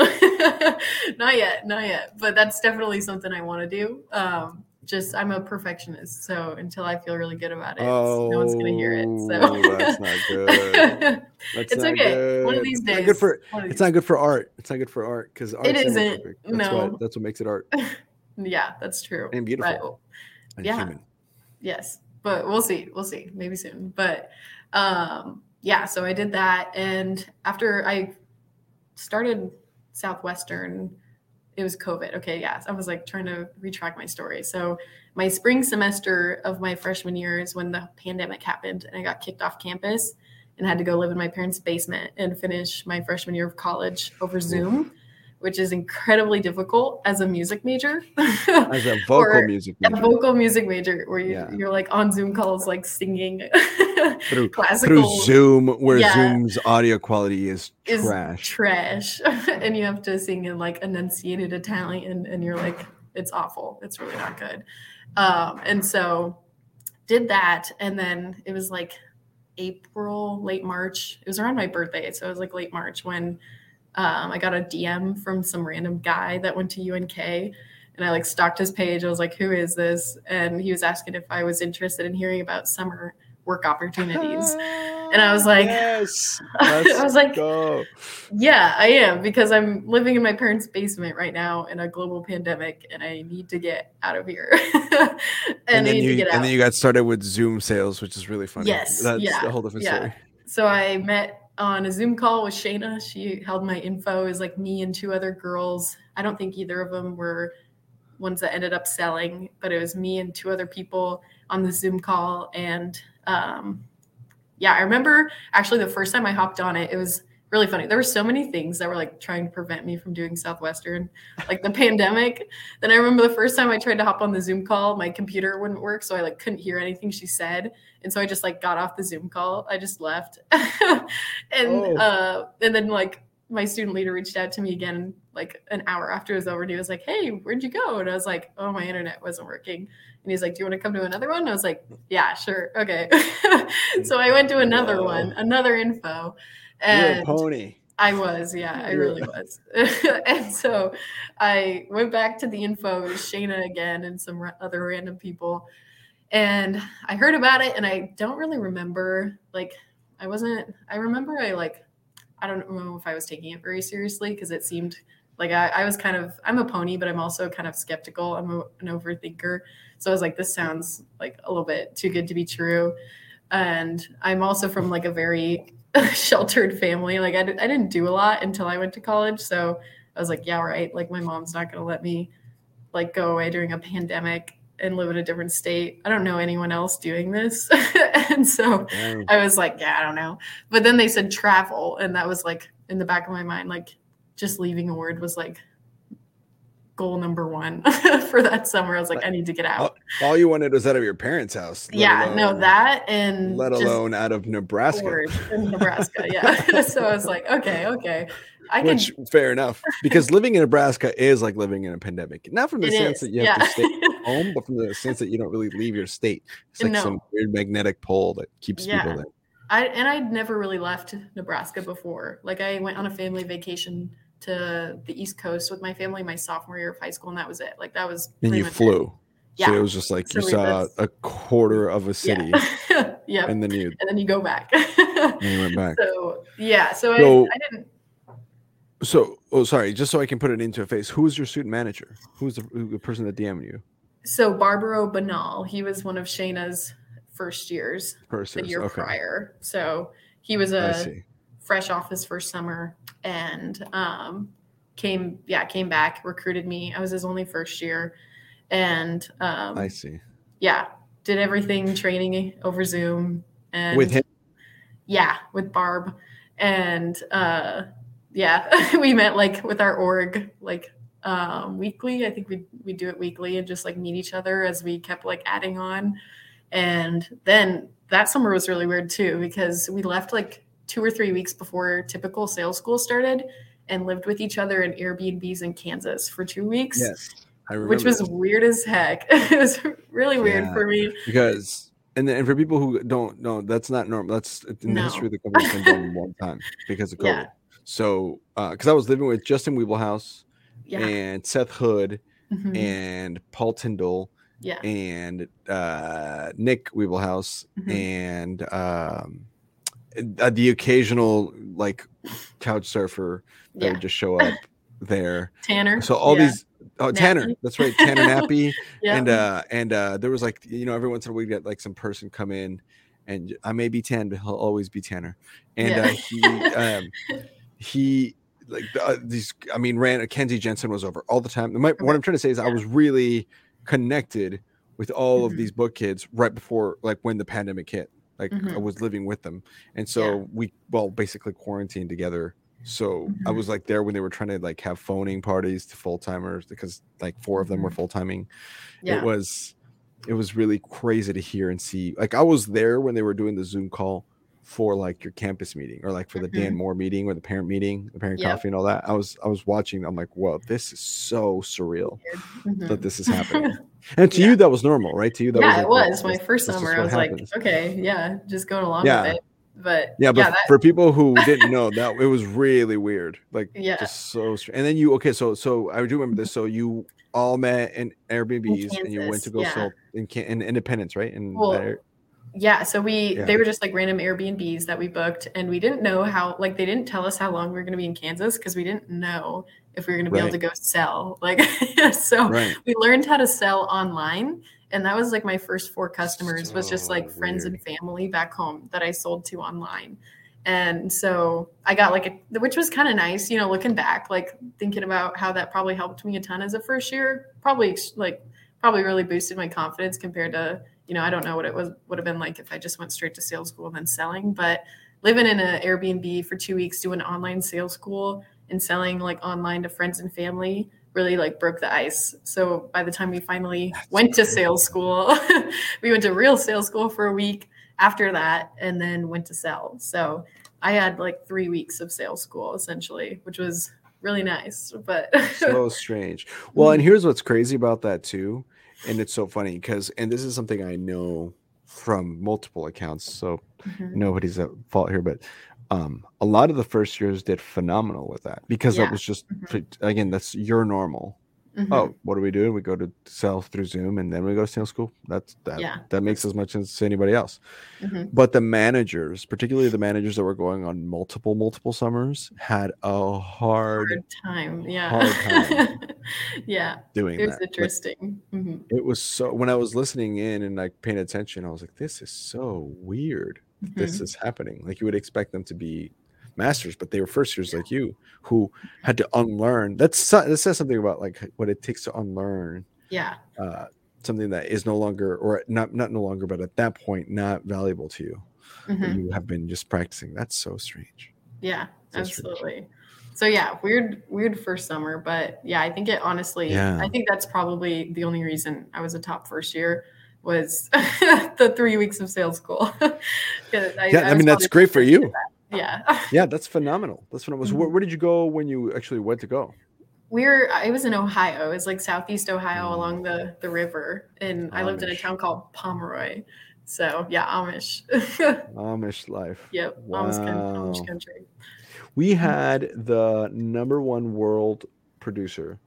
not yet, not yet. But that's definitely something I want to do. Um, just I'm a perfectionist, so until I feel really good about it, oh, no one's gonna hear it. So that's not good. That's it's okay. Good. One of these days. It's not good for it's not good for art. It's not good for art because it isn't. That's no, what, that's what makes it art. Yeah, that's true. And beautiful. But, and yeah. Human. Yes, but we'll see. We'll see. Maybe soon. But um, yeah, so I did that, and after I started Southwestern. It was COVID. Okay, yeah. I was like trying to retrack my story. So my spring semester of my freshman year is when the pandemic happened and I got kicked off campus and had to go live in my parents' basement and finish my freshman year of college over Zoom which is incredibly difficult as a music major. as a vocal music major. A vocal music major where you, yeah. you're like on Zoom calls, like singing through, classical. Through Zoom, where yeah. Zoom's audio quality is, is trash. Trash. and you have to sing in like enunciated Italian and you're like, it's awful. It's really not good. Um, and so did that. And then it was like April, late March. It was around my birthday. So it was like late March when um, I got a DM from some random guy that went to UNK and I like stalked his page. I was like, who is this? And he was asking if I was interested in hearing about summer work opportunities. And I was like, yes, I was like, go. yeah, I am because I'm living in my parents' basement right now in a global pandemic and I need to get out of here. and, and then you, and then you got started with Zoom sales, which is really funny. Yes. That's yeah, a whole different yeah. story. So I met on a Zoom call with Shayna. She held my info. as like me and two other girls. I don't think either of them were ones that ended up selling, but it was me and two other people on the Zoom call. And um, yeah, I remember actually the first time I hopped on it, it was really funny. There were so many things that were like trying to prevent me from doing Southwestern, like the pandemic. Then I remember the first time I tried to hop on the Zoom call, my computer wouldn't work, so I like couldn't hear anything she said, and so I just like got off the Zoom call. I just left, and oh. uh, and then like my student leader reached out to me again like an hour after it was over and he was like hey where'd you go and i was like oh my internet wasn't working and he's like do you want to come to another one and i was like yeah sure okay so i went to another Whoa. one another info and You're a pony. I was, yeah, I really was. and so I went back to the info with Shayna again and some other random people. And I heard about it and I don't really remember. Like, I wasn't, I remember I like, I don't know if I was taking it very seriously because it seemed like I, I, was kind of, I'm a pony, but I'm also kind of skeptical. I'm a, an overthinker. So I was like, this sounds like a little bit too good to be true. And I'm also from like a very sheltered family. Like I, d- I didn't do a lot until I went to college. So I was like, yeah, right. Like my mom's not going to let me like go away during a pandemic and live in a different state. I don't know anyone else doing this. and so I was like, yeah, I don't know. But then they said travel. And that was like in the back of my mind, like just leaving a word was like goal number one for that summer. I was like, I need to get out. All, all you wanted was out of your parents' house. Yeah, alone, no, that and let alone out of Nebraska. Nebraska, yeah. so I was like, okay, okay. I Which can... fair enough. Because living in Nebraska is like living in a pandemic. Not from the it sense is. that you have yeah. to stay home, but from the sense that you don't really leave your state. It's like no. some weird magnetic pole that keeps yeah. people there. I and I'd never really left Nebraska before. Like I went on a family vacation to the East Coast with my family my sophomore year of high school, and that was it. Like that was. And you flew. It. Yeah. So it was just like so you saw a quarter of a city. Yeah. yep. And then you and then you go back. and you went back. So yeah. So, so I, I, didn't. So oh sorry, just so I can put it into a face. Who was your student manager? Who was the, the person that DM'd you? So Barbaro Banal, he was one of Shayna's first years, first the year okay. prior. So he was a fresh off his first summer and um, came yeah came back recruited me. I was his only first year and um, i see. yeah did everything training over zoom and with him? Yeah with barb. And uh yeah we met like with our org like um weekly. I think we we do it weekly and just like meet each other as we kept like adding on. And then that summer was really weird too because we left like two or three weeks before typical sales school started and lived with each other in Airbnbs in Kansas for two weeks. Yes. Which was weird as heck. it was really weird yeah, for me. Because and then and for people who don't know, that's not normal. That's in no. the history of the company been done one time because of COVID. Yeah. So because uh, I was living with Justin Weeblehouse yeah. and Seth Hood mm-hmm. and Paul Tyndall yeah. and uh, Nick Weeblehouse mm-hmm. and um, uh, the occasional like couch surfer that yeah. would just show up there. Tanner. So all yeah. these oh Nappy. Tanner, that's right, Tanner Nappy. yeah. And uh and uh there was like you know every once in a while we get like some person come in and I may be Tan, but he'll always be Tanner. And yeah. uh, he um he like uh, these. I mean, ran Kenzie Jensen was over all the time. My, what I'm trying to say is, I was really connected with all mm-hmm. of these book kids right before, like when the pandemic hit. Like mm-hmm. I was living with them, and so yeah. we well basically quarantined together. So mm-hmm. I was like there when they were trying to like have phoning parties to full timers because like four of them were mm-hmm. full timing. Yeah. It was it was really crazy to hear and see. Like I was there when they were doing the Zoom call for like your campus meeting or like for the mm-hmm. Dan Moore meeting or the parent meeting, the parent yep. coffee and all that. I was I was watching. I'm like, whoa, this is so surreal mm-hmm. that this is happening. and to yeah. you, that was normal, right? To you, that yeah, was like, it was my first summer. I was happens. like, okay, yeah, just going along yeah. with it. But yeah, but yeah, that... for people who didn't know that it was really weird, like yeah, just so. Strange. And then you okay, so so I do remember this. So you all met in Airbnbs in and you went to go yeah. sell in, in Independence, right? And well, yeah, so we yeah. they were just like random Airbnbs that we booked, and we didn't know how like they didn't tell us how long we were going to be in Kansas because we didn't know if we were going to be able to go sell. Like, so right. we learned how to sell online, and that was like my first four customers so was just like weird. friends and family back home that I sold to online. And so I got like a, which was kind of nice, you know, looking back, like thinking about how that probably helped me a ton as a first year, probably like probably really boosted my confidence compared to you know, I don't know what it was would have been like if I just went straight to sales school and then selling, but living in an Airbnb for two weeks, doing online sales school and selling like online to friends and family really like broke the ice. So by the time we finally That's went to sales school, we went to real sales school for a week after that and then went to sell. So I had like three weeks of sales school essentially, which was really nice, but so strange. Well, and mm-hmm. here's what's crazy about that too and it's so funny because and this is something i know from multiple accounts so mm-hmm. nobody's at fault here but um, a lot of the first years did phenomenal with that because yeah. that was just mm-hmm. again that's your normal Mm-hmm. Oh, what do we do? We go to sell through Zoom and then we go to sales school. That's that yeah. that makes as much sense as anybody else. Mm-hmm. But the managers, particularly the managers that were going on multiple, multiple summers, had a hard, hard time. Yeah. Hard time yeah. Doing it was that. interesting. Mm-hmm. It was so when I was listening in and like paying attention, I was like, this is so weird. This mm-hmm. is happening. Like you would expect them to be masters, but they were first years like you who had to unlearn. That's that says something about like what it takes to unlearn. Yeah. Uh, something that is no longer, or not not no longer, but at that point not valuable to you. Mm-hmm. You have been just practicing. That's so strange. Yeah, so absolutely. Strange. So yeah, weird, weird first summer, but yeah, I think it honestly, yeah. I think that's probably the only reason I was a top first year was the three weeks of sales school. I, yeah, I, I mean that's great for you. That yeah. yeah, that's phenomenal. That's phenomenal. So where, mm-hmm. where, did you go when you actually went to go? We are I was in Ohio. It was like southeast Ohio mm. along the the river, and Amish. I lived in a town called Pomeroy. So yeah, Amish. Amish life. Yep. Wow. Amish country. We mm-hmm. had the number one world producer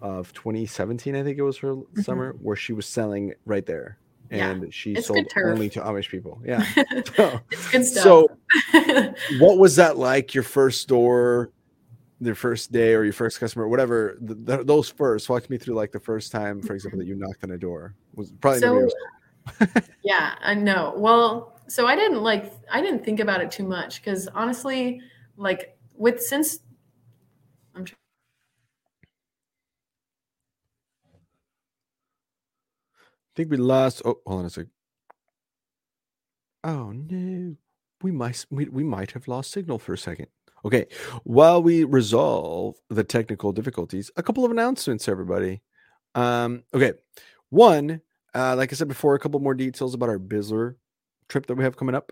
of 2017, I think it was her mm-hmm. summer, where she was selling right there and yeah, she sold only to Amish people. Yeah. So, it's good stuff. So, what was that like? Your first store, your first day, or your first customer, whatever. The, the, those first, walk me through like the first time, for example, that you knocked on a door. Was probably so, yeah, I know. Well, so I didn't like I didn't think about it too much because honestly, like with since I'm trying think we lost. Oh, hold on a sec. Oh no, we might we, we might have lost signal for a second. Okay, while we resolve the technical difficulties, a couple of announcements, everybody. Um, okay, one, uh, like I said before, a couple more details about our Bizzler trip that we have coming up.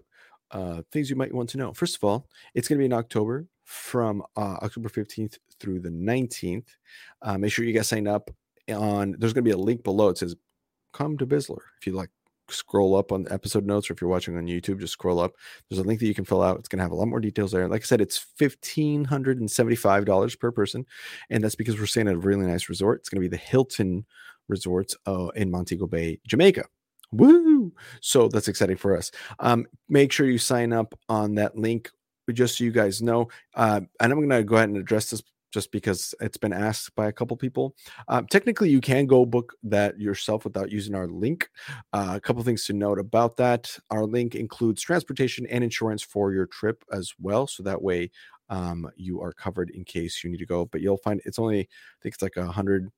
Uh, things you might want to know. First of all, it's going to be in October from uh, October 15th through the 19th. Uh, make sure you guys sign up on. There's going to be a link below. It says come to Bizzler. If you like scroll up on the episode notes or if you're watching on YouTube, just scroll up. There's a link that you can fill out. It's going to have a lot more details there. Like I said, it's $1,575 per person. And that's because we're staying at a really nice resort. It's going to be the Hilton Resorts uh, in Montego Bay, Jamaica. Woo! So that's exciting for us. Um, make sure you sign up on that link just so you guys know. Uh, and I'm going to go ahead and address this just because it's been asked by a couple people. Um, technically, you can go book that yourself without using our link. Uh, a couple things to note about that: our link includes transportation and insurance for your trip as well, so that way um, you are covered in case you need to go. But you'll find it's only, I think it's like a hundred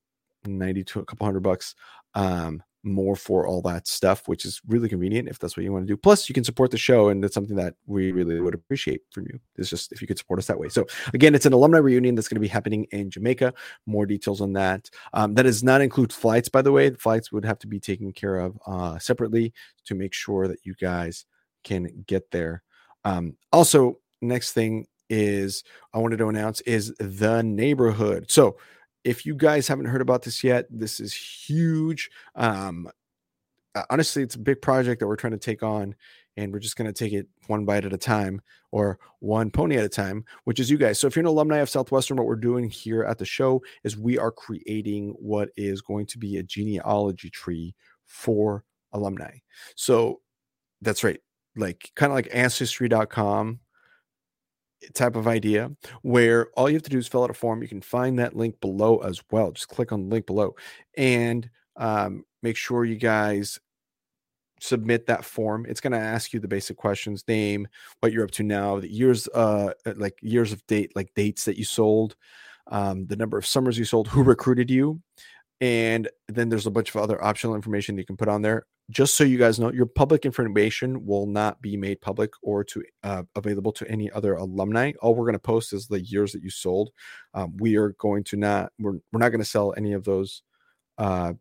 ninety to a couple hundred bucks um, more for all that stuff, which is really convenient if that's what you want to do. Plus, you can support the show, and that's something that we really would appreciate from you. It's just if you could support us that way. So, again, it's an alumni reunion that's going to be happening in Jamaica. More details on that. Um, that does not include flights, by the way. The flights would have to be taken care of uh, separately to make sure that you guys can get there. Um, also, next thing is I wanted to announce is the neighborhood. So if you guys haven't heard about this yet, this is huge. Um, honestly, it's a big project that we're trying to take on, and we're just going to take it one bite at a time or one pony at a time, which is you guys. So if you're an alumni of Southwestern, what we're doing here at the show is we are creating what is going to be a genealogy tree for alumni. So that's right, like kind of like ancestry.com type of idea where all you have to do is fill out a form. You can find that link below as well. Just click on the link below and um, make sure you guys submit that form. It's going to ask you the basic questions: name, what you're up to now, the years, uh, uh, like years of date, like dates that you sold, um, the number of summers you sold, who recruited you, and then there's a bunch of other optional information you can put on there just so you guys know, your public information will not be made public or to uh, available to any other alumni. All we're going to post is the years that you sold. Um, we are going to not we're we're not going to sell any of those, uh,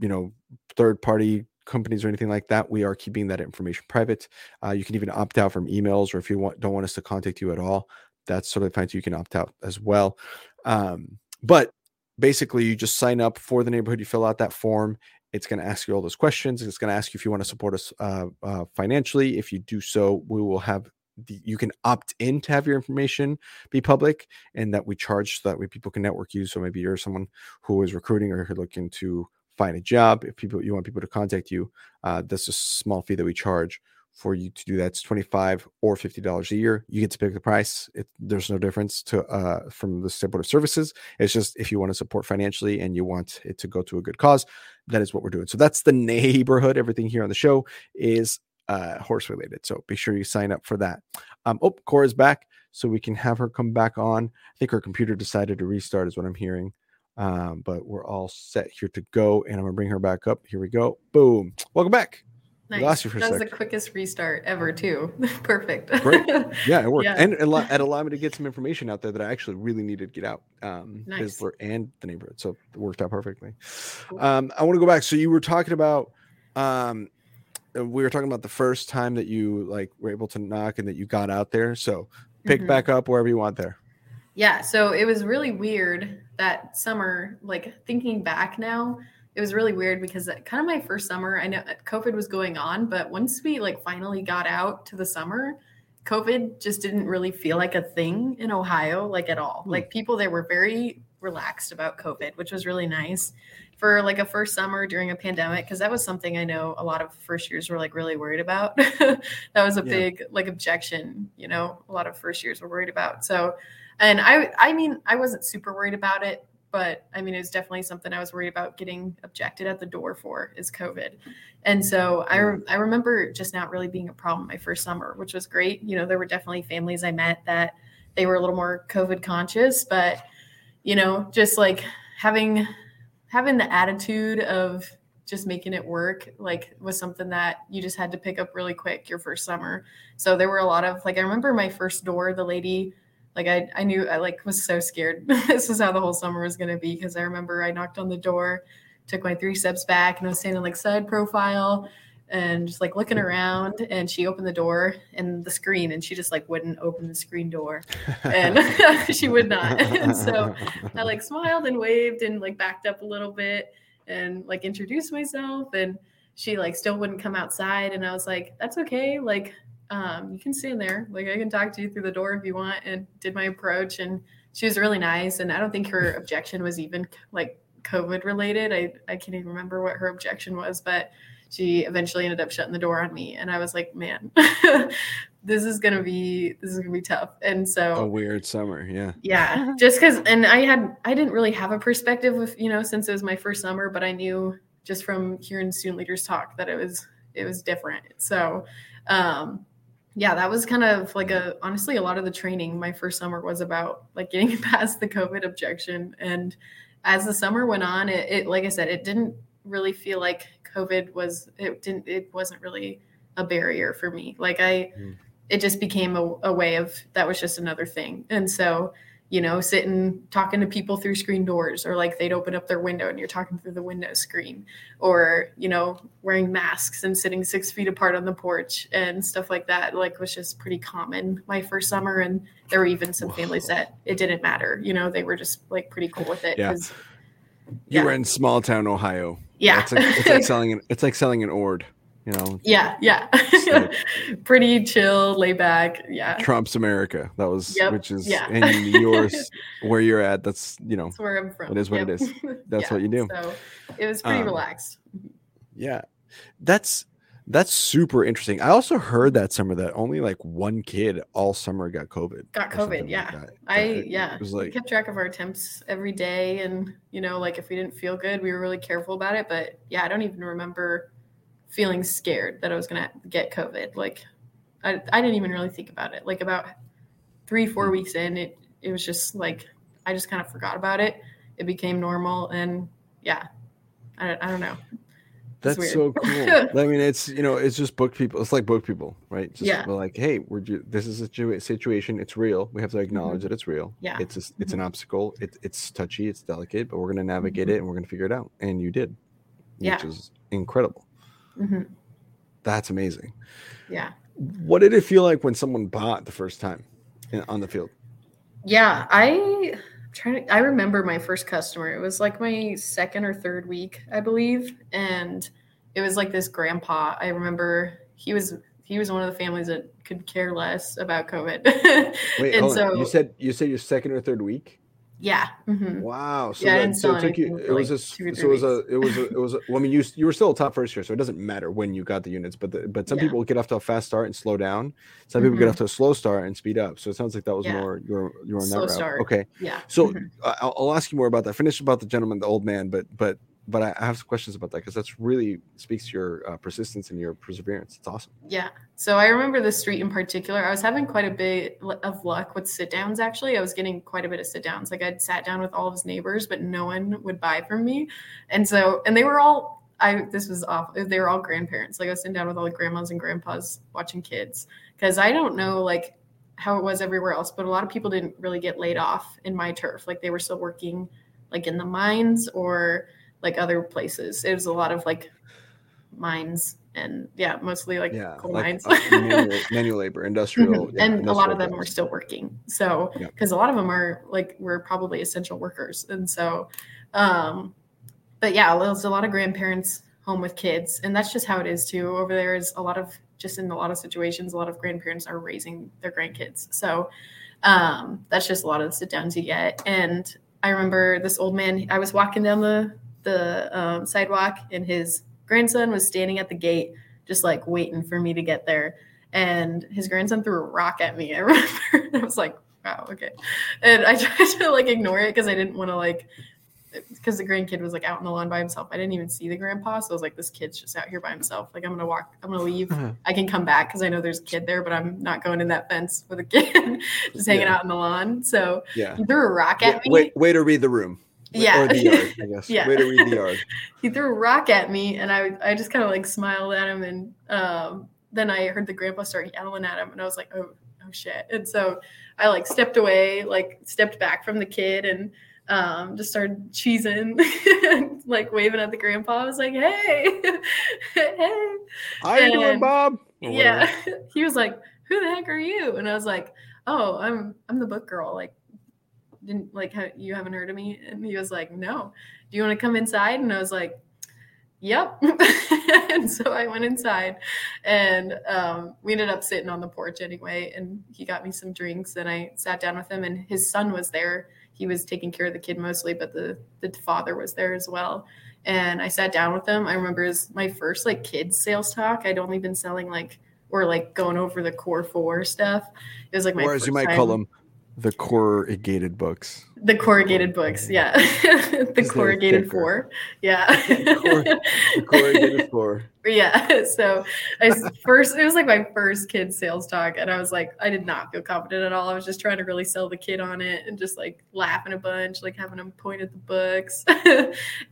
you know, third party companies or anything like that. We are keeping that information private. Uh, you can even opt out from emails, or if you want don't want us to contact you at all, that's sort of fine. You can opt out as well. Um, but basically you just sign up for the neighborhood you fill out that form it's going to ask you all those questions. It's going to ask you if you want to support us uh, uh, financially. If you do so, we will have the, you can opt in to have your information be public and that we charge so that way people can network you. So maybe you're someone who is recruiting or you're looking to find a job. If people you want people to contact you, uh, that's a small fee that we charge for you to do that. It's 25 or $50 a year. You get to pick the price. It, there's no difference to uh, from the of services. It's just if you want to support financially and you want it to go to a good cause, that is what we're doing. So that's the neighborhood. Everything here on the show is uh, horse related. So be sure you sign up for that. Um, oh, Cora's back. So we can have her come back on. I think her computer decided to restart, is what I'm hearing. Um, but we're all set here to go. And I'm to bring her back up. Here we go. Boom. Welcome back. Nice. You for that was the quickest restart ever, too. Perfect. Great. Yeah, it worked. Yeah. And it allowed me to get some information out there that I actually really needed to get out. Um, nice. and the neighborhood. So it worked out perfectly. Cool. Um, I want to go back. So you were talking about, um, we were talking about the first time that you like were able to knock and that you got out there. So pick mm-hmm. back up wherever you want there. Yeah. So it was really weird that summer, like thinking back now, it was really weird because kind of my first summer, I know COVID was going on, but once we like finally got out to the summer, COVID just didn't really feel like a thing in Ohio, like at all. Mm. Like people there were very relaxed about COVID, which was really nice for like a first summer during a pandemic because that was something I know a lot of first years were like really worried about. that was a yeah. big like objection, you know, a lot of first years were worried about. So and I I mean, I wasn't super worried about it but I mean, it was definitely something I was worried about getting objected at the door for is COVID. And so I, re- I remember just not really being a problem my first summer, which was great. You know, there were definitely families I met that they were a little more COVID conscious, but you know, just like having, having the attitude of just making it work like was something that you just had to pick up really quick your first summer. So there were a lot of like I remember my first door, the lady like I, I knew I like was so scared. this was how the whole summer was going to be because I remember I knocked on the door, took my three steps back, and I was standing like side profile and just like looking around. And she opened the door and the screen, and she just like wouldn't open the screen door, and she would not. and so I like smiled and waved and like backed up a little bit and like introduced myself and she like still wouldn't come outside and i was like that's okay like um, you can stand there. Like I can talk to you through the door if you want. And did my approach, and she was really nice. And I don't think her objection was even like COVID related. I I can't even remember what her objection was, but she eventually ended up shutting the door on me, and I was like, man. this is gonna be this is gonna be tough and so a weird summer yeah yeah just because and i had i didn't really have a perspective of you know since it was my first summer but i knew just from hearing student leaders talk that it was it was different so um yeah, that was kind of like a honestly a lot of the training my first summer was about like getting past the COVID objection. And as the summer went on, it, it like I said, it didn't really feel like COVID was it didn't it wasn't really a barrier for me. Like I mm. it just became a, a way of that was just another thing. And so you know, sitting talking to people through screen doors, or like they'd open up their window and you're talking through the window screen, or you know, wearing masks and sitting six feet apart on the porch and stuff like that. Like was just pretty common my first summer, and there were even some families that it didn't matter. You know, they were just like pretty cool with it. Yeah. You yeah. were in small town Ohio. Yeah, it's like, it's like selling an it's like selling an ord you know? Yeah yeah. Pretty chill lay back yeah. Trump's america. That was yep. which is yeah. and yours where you're at that's you know that's where i'm from. it is what yep. it is. That's yeah. what you do. So it was pretty um, relaxed. yeah. That's that's super interesting. I also heard that summer that only like one kid all summer got covid got covid yeah. like i it, yeah it was like we kept track of our attempts every day and you know like if we didn't feel good we were really careful about it but yeah i don't even remember feeling scared that I was gonna get COVID. Like I, I didn't even really think about it. Like about three, four weeks in, it it was just like I just kind of forgot about it. It became normal and yeah. I, I don't know. That's so cool. I mean, it's you know, it's just book people. It's like book people, right? Just yeah. like, hey, we're this is a situation. It's real. We have to acknowledge mm-hmm. that it's real. Yeah. It's a, it's mm-hmm. an obstacle. It, it's touchy. It's delicate, but we're gonna navigate mm-hmm. it and we're gonna figure it out. And you did, which yeah. is incredible. Mm-hmm. That's amazing. Yeah. What did it feel like when someone bought the first time on the field? Yeah, I trying to I remember my first customer. It was like my second or third week, I believe, and it was like this grandpa. I remember he was he was one of the families that could care less about COVID. Wait, and so on. you said you said your second or third week? Yeah. Mm-hmm. Wow. So, yeah, that, so it took you. It was a. So it was a. It was a. It was. A, well, I mean, you you were still a top first year, so it doesn't matter when you got the units. But the, but some yeah. people get off to a fast start and slow down. Some mm-hmm. people get mm-hmm. off to a slow start and speed up. So it sounds like that was yeah. more your your on that route. Start. Okay. Yeah. So mm-hmm. I'll, I'll ask you more about that. Finish about the gentleman, the old man, but but but I, have some questions about that because that's really speaks to your uh, persistence and your perseverance. It's awesome. Yeah. So I remember the street in particular. I was having quite a bit of luck with sit downs. Actually, I was getting quite a bit of sit downs. Like I'd sat down with all of his neighbors, but no one would buy from me. And so, and they were all. I this was off. They were all grandparents. Like I was sitting down with all the grandmas and grandpas watching kids because I don't know like how it was everywhere else, but a lot of people didn't really get laid off in my turf. Like they were still working like in the mines or like other places. It was a lot of like mines and yeah, mostly like yeah, coal like, mines, uh, manual, manual, labor, industrial, yeah, and industrial a lot of them jobs. were still working. So because yeah. a lot of them are like we're probably essential workers, and so, um, but yeah, there's a lot of grandparents home with kids, and that's just how it is too. Over there is a lot of just in a lot of situations, a lot of grandparents are raising their grandkids. So um, that's just a lot of the sit downs you get. And I remember this old man. I was walking down the the um, sidewalk, and his grandson was standing at the gate, just like waiting for me to get there. And his grandson threw a rock at me. I remember. I was like, wow, okay. And I tried to like ignore it because I didn't want to like because the grandkid was like out in the lawn by himself. I didn't even see the grandpa, so I was like, "This kid's just out here by himself. Like, I'm gonna walk. I'm gonna leave. Uh-huh. I can come back because I know there's a kid there, but I'm not going in that fence with a kid just hanging yeah. out in the lawn." So yeah, he threw a rock at me. Wait, way to read the room yeah. Or the yard, I guess. yeah. Way to read the yard. he threw a rock at me and I I just kind of like smiled at him and um, then I heard the grandpa start yelling at him and I was like, oh, oh shit. And so I like stepped away, like stepped back from the kid and um, just started cheesing, like waving at the grandpa. I was like, hey, hey. How you doing, Bob? Yeah. he was like, who the heck are you? And I was like, oh, I'm I'm the book girl. Like didn't like you haven't heard of me? And he was like no. Do you want to come inside? And i was like yep. And so i went inside and um, we ended up sitting on the porch anyway and he got me some drinks and i sat down with him and his son was there. He was taking care of the kid mostly but the the father was there as well. And i sat down with him. I remember his my first like kids sales talk. I'd only been selling like or like going over the core four stuff. It was like my or as you might time. call them The corrugated books. The corrugated books, oh. yeah. the corrugated four, yeah. the corrugated four. Yeah. So I first, it was like my first kid sales talk, and I was like, I did not feel confident at all. I was just trying to really sell the kid on it, and just like laughing a bunch, like having him point at the books.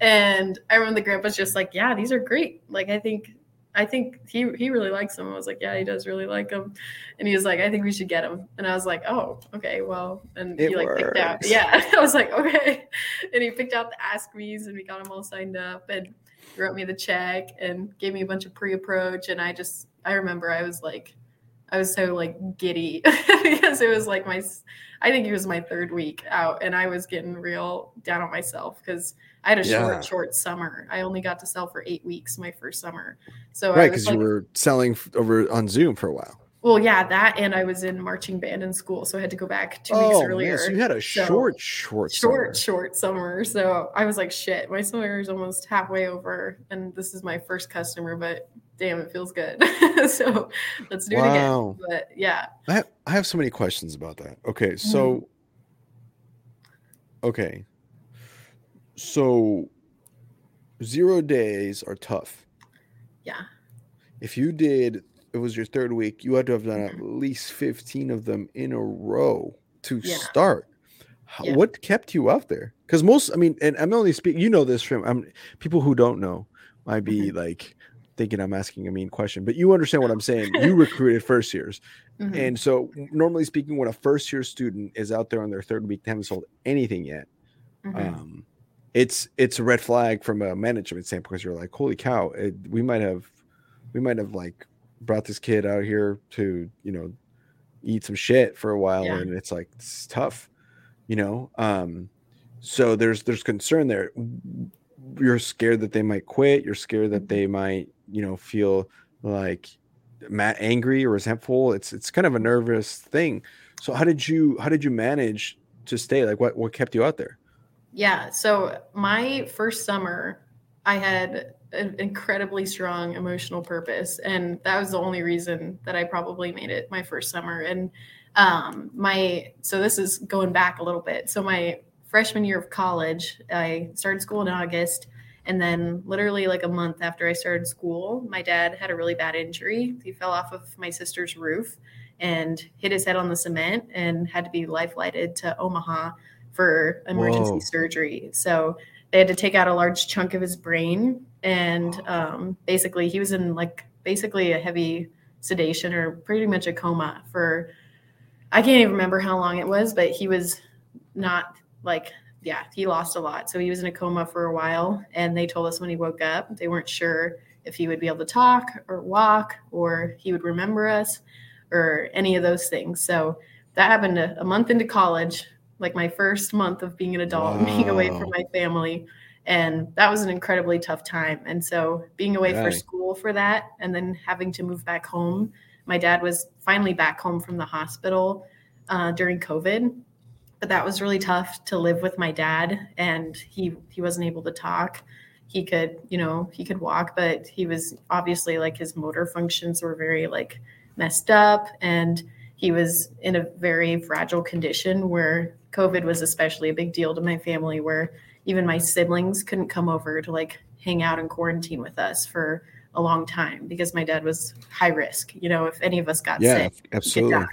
and I remember the grandpa's just like, "Yeah, these are great. Like, I think I think he he really likes them. I was like, yeah, he does really like them, and he was like, I think we should get him. And I was like, oh, okay, well, and it he like works. picked out, yeah. I was like, okay, and he picked out the ask me's, and we got them all signed up, and wrote me the check, and gave me a bunch of pre-approach, and I just I remember I was like, I was so like giddy because it was like my, I think it was my third week out, and I was getting real down on myself because I had a yeah. short, short summer. I only got to sell for eight weeks my first summer. So right, because like, you were selling over on Zoom for a while. Well, yeah, that and I was in marching band in school, so I had to go back two oh, weeks earlier. Man, so you had a so, short, short, short, summer. short summer. So I was like, shit, my summer is almost halfway over, and this is my first customer, but damn, it feels good. so let's do wow. it again. But yeah, I have, I have so many questions about that. Okay, so mm-hmm. okay, so zero days are tough. Yeah. If you did, it was your third week, you had to have done at mm-hmm. least 15 of them in a row to yeah. start. Yeah. What kept you up there? Because most, I mean, and I'm only speaking, you know this from I'm, people who don't know might be mm-hmm. like thinking I'm asking a mean question, but you understand what I'm saying. You recruited first years. Mm-hmm. And so, normally speaking, when a first year student is out there on their third week, they haven't sold anything yet. Mm-hmm. Um, it's it's a red flag from a management standpoint because you're like, holy cow, it, we might have we might have like brought this kid out here to you know eat some shit for a while, yeah. and it's like it's tough, you know. Um, so there's there's concern there. You're scared that they might quit. You're scared that they might you know feel like mad, angry or resentful. It's it's kind of a nervous thing. So how did you how did you manage to stay? Like what what kept you out there? Yeah. So my first summer, I had an incredibly strong emotional purpose, and that was the only reason that I probably made it my first summer. And um, my so this is going back a little bit. So my freshman year of college, I started school in August. And then, literally, like a month after I started school, my dad had a really bad injury. He fell off of my sister's roof and hit his head on the cement and had to be life flighted to Omaha for emergency Whoa. surgery. So they had to take out a large chunk of his brain, and um, basically he was in like basically a heavy sedation or pretty much a coma for I can't even remember how long it was, but he was not like yeah, he lost a lot. So he was in a coma for a while, and they told us when he woke up they weren't sure if he would be able to talk or walk or he would remember us or any of those things. So that happened a, a month into college like my first month of being an adult wow. and being away from my family. And that was an incredibly tough time. And so being away for school for that and then having to move back home, my dad was finally back home from the hospital uh, during COVID. But that was really tough to live with my dad and he he wasn't able to talk. He could, you know, he could walk, but he was obviously like his motor functions were very like messed up and he was in a very fragile condition where COVID was especially a big deal to my family, where even my siblings couldn't come over to like hang out and quarantine with us for a long time because my dad was high risk. You know, if any of us got yeah, sick, absolutely.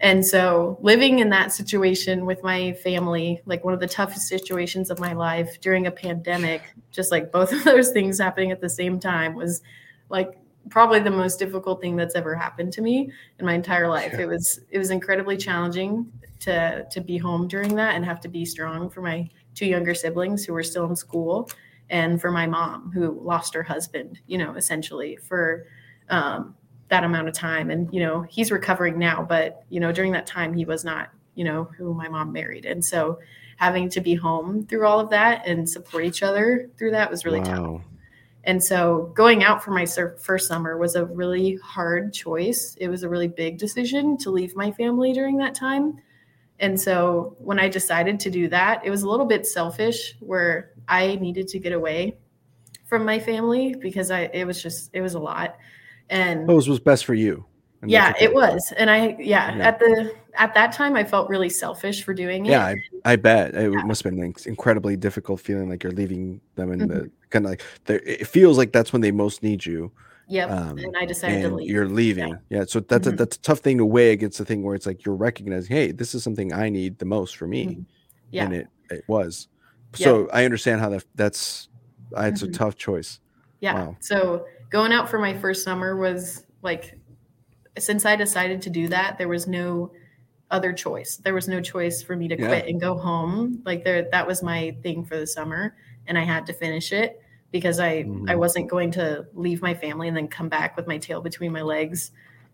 And so living in that situation with my family, like one of the toughest situations of my life during a pandemic, just like both of those things happening at the same time was like probably the most difficult thing that's ever happened to me in my entire life. Yeah. It was it was incredibly challenging to to be home during that and have to be strong for my two younger siblings who were still in school and for my mom who lost her husband you know essentially for um, that amount of time. And you know he's recovering now but you know during that time he was not you know who my mom married. And so having to be home through all of that and support each other through that was really wow. tough and so going out for my first summer was a really hard choice. It was a really big decision to leave my family during that time and so when I decided to do that, it was a little bit selfish where I needed to get away from my family because I it was just it was a lot. And what was best for you? yeah, it was. And I yeah, yeah, at the at that time I felt really selfish for doing it. Yeah, I, I bet it yeah. must have been an incredibly difficult feeling like you're leaving them in mm-hmm. the kind of like it feels like that's when they most need you. Yep. Um, and I decided and to leave. You're leaving. Yeah. yeah so that's mm-hmm. a that's a tough thing to weigh against the thing where it's like you're recognizing, hey, this is something I need the most for me. Mm-hmm. Yeah. And it it was. So I understand how that that's it's a mm-hmm. tough choice. Yeah. Wow. So going out for my first summer was like since I decided to do that, there was no other choice. There was no choice for me to quit yeah. and go home. Like there that was my thing for the summer and I had to finish it because I mm-hmm. I wasn't going to leave my family and then come back with my tail between my legs,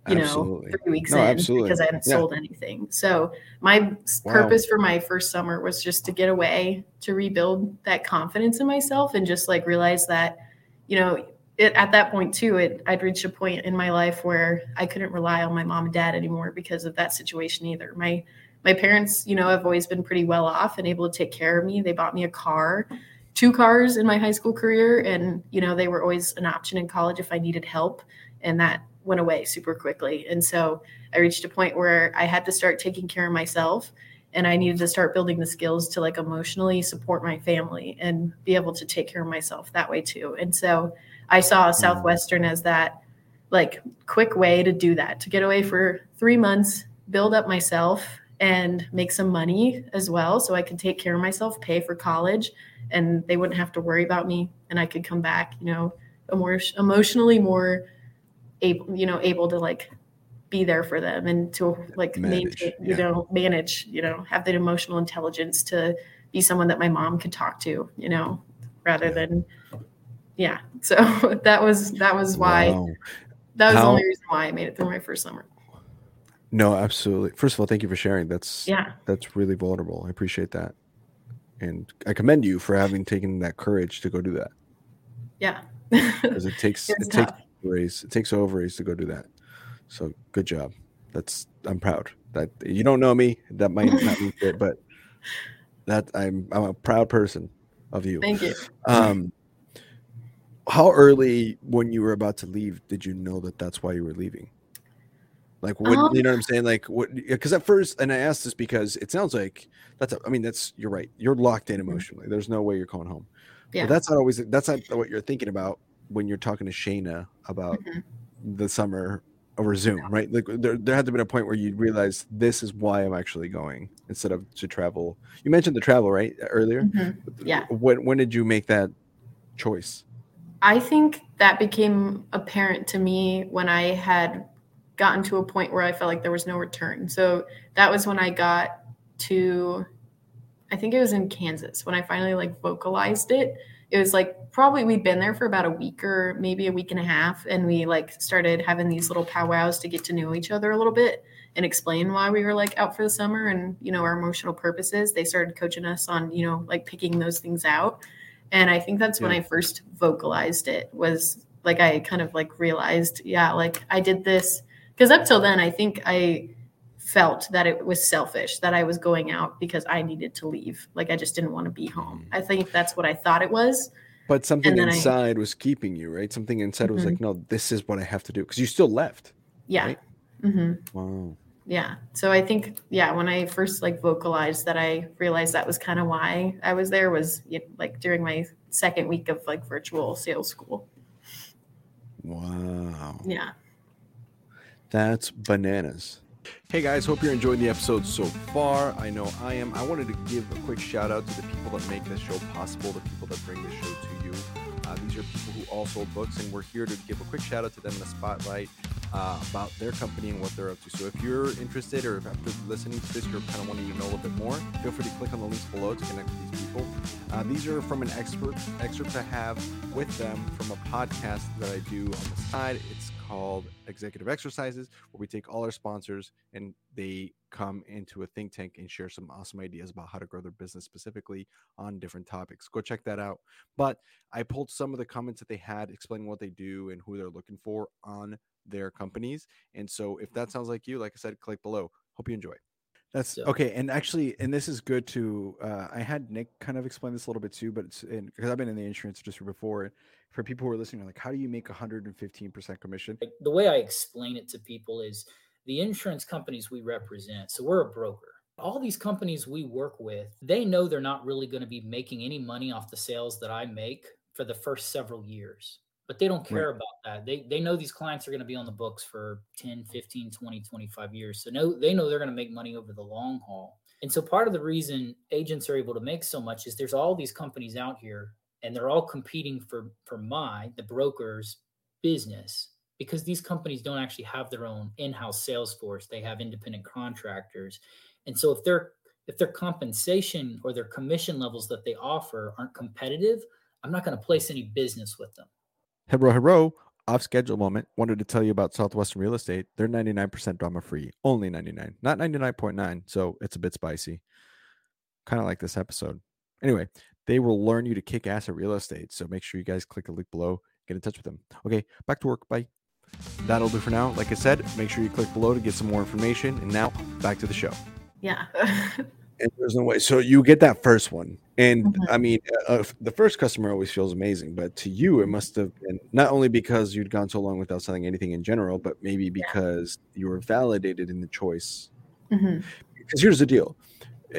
you absolutely. know, three weeks no, in absolutely. because I hadn't yeah. sold anything. So my wow. purpose for my first summer was just to get away, to rebuild that confidence in myself and just like realize that, you know, it, at that point too, it I'd reached a point in my life where I couldn't rely on my mom and dad anymore because of that situation either. My my parents, you know, have always been pretty well off and able to take care of me. They bought me a car, two cars in my high school career, and you know, they were always an option in college if I needed help. And that went away super quickly. And so I reached a point where I had to start taking care of myself and I needed to start building the skills to like emotionally support my family and be able to take care of myself that way too. And so I saw mm-hmm. Southwestern as that like quick way to do that, to get away for three months, build up myself and make some money as well so I could take care of myself, pay for college, and they wouldn't have to worry about me and I could come back, you know, more emotionally more able, you know, able to like be there for them and to like manage, maintain, you yeah. know, manage, you know, have that emotional intelligence to be someone that my mom could talk to, you know, rather yeah. than yeah. So that was that was why wow. that was How, the only reason why I made it through my first summer. No, absolutely. First of all, thank you for sharing. That's yeah, that's really vulnerable. I appreciate that, and I commend you for having taken that courage to go do that. Yeah, because it takes it tough. takes ovaries. It takes ovaries to go do that. So good job. That's I'm proud. That you don't know me. That might not be fit, but that I'm I'm a proud person of you. Thank you. Um, how early when you were about to leave did you know that that's why you were leaving? Like, what um, you know what I'm saying? Like, what? Because at first, and I asked this because it sounds like that's. A, I mean, that's you're right. You're locked in mm-hmm. emotionally. There's no way you're going home. Yeah. But that's not always. That's not what you're thinking about when you're talking to Shayna about mm-hmm. the summer over Zoom, right? Like, there, there had to be a point where you realize this is why I'm actually going instead of to travel. You mentioned the travel, right, earlier. Mm-hmm. Yeah. When when did you make that choice? I think that became apparent to me when I had gotten to a point where I felt like there was no return. So that was when I got to, I think it was in Kansas when I finally like vocalized it. It was like probably we'd been there for about a week or maybe a week and a half, and we like started having these little powwows to get to know each other a little bit and explain why we were like out for the summer and you know our emotional purposes. They started coaching us on you know like picking those things out and i think that's yeah. when i first vocalized it was like i kind of like realized yeah like i did this because up till then i think i felt that it was selfish that i was going out because i needed to leave like i just didn't want to be home mm. i think that's what i thought it was but something inside I, was keeping you right something inside mm-hmm. was like mm-hmm. no this is what i have to do because you still left yeah right? mm-hmm. wow yeah so i think yeah when i first like vocalized that i realized that was kind of why i was there was you know, like during my second week of like virtual sales school wow yeah that's bananas Hey guys, hope you're enjoying the episode so far. I know I am. I wanted to give a quick shout out to the people that make this show possible, the people that bring this show to you. Uh, these are people who all sold books, and we're here to give a quick shout out to them in the spotlight uh, about their company and what they're up to. So if you're interested or if after listening to this, you're kind of wanting to know a little bit more, feel free to click on the links below to connect with these people. Uh, these are from an expert excerpt I have with them from a podcast that I do on the side. It's called Executive Exercises, where we take all our sponsors and they come into a think tank and share some awesome ideas about how to grow their business specifically on different topics. Go check that out. But I pulled some of the comments that they had explaining what they do and who they're looking for on their companies. And so if that sounds like you, like I said, click below. Hope you enjoy. That's okay. And actually, and this is good to, uh, I had Nick kind of explain this a little bit too, but it's because I've been in the insurance industry before. For people who are listening, like, how do you make 115% commission? The way I explain it to people is the insurance companies we represent, so we're a broker. All these companies we work with, they know they're not really going to be making any money off the sales that I make for the first several years. But they don't care right. about that. They they know these clients are going to be on the books for 10, 15, 20, 25 years. So no they know they're going to make money over the long haul. And so part of the reason agents are able to make so much is there's all these companies out here and they're all competing for for my the broker's business because these companies don't actually have their own in-house sales force. They have independent contractors. And so if their if their compensation or their commission levels that they offer aren't competitive i'm not going to place any business with them. Hello hello off schedule moment. Wanted to tell you about southwestern real estate. They're 99% drama free only 99 not 99.9 so it's a bit spicy. Kind of like this episode. Anyway they will learn you to kick ass at real estate. So make sure you guys click the link below, get in touch with them. Okay, back to work. Bye. That'll do for now. Like I said, make sure you click below to get some more information. And now back to the show. Yeah. and there's no way. So you get that first one. And mm-hmm. I mean, uh, uh, the first customer always feels amazing, but to you, it must have been not only because you'd gone so long without selling anything in general, but maybe because yeah. you were validated in the choice. Mm-hmm. Because here's the deal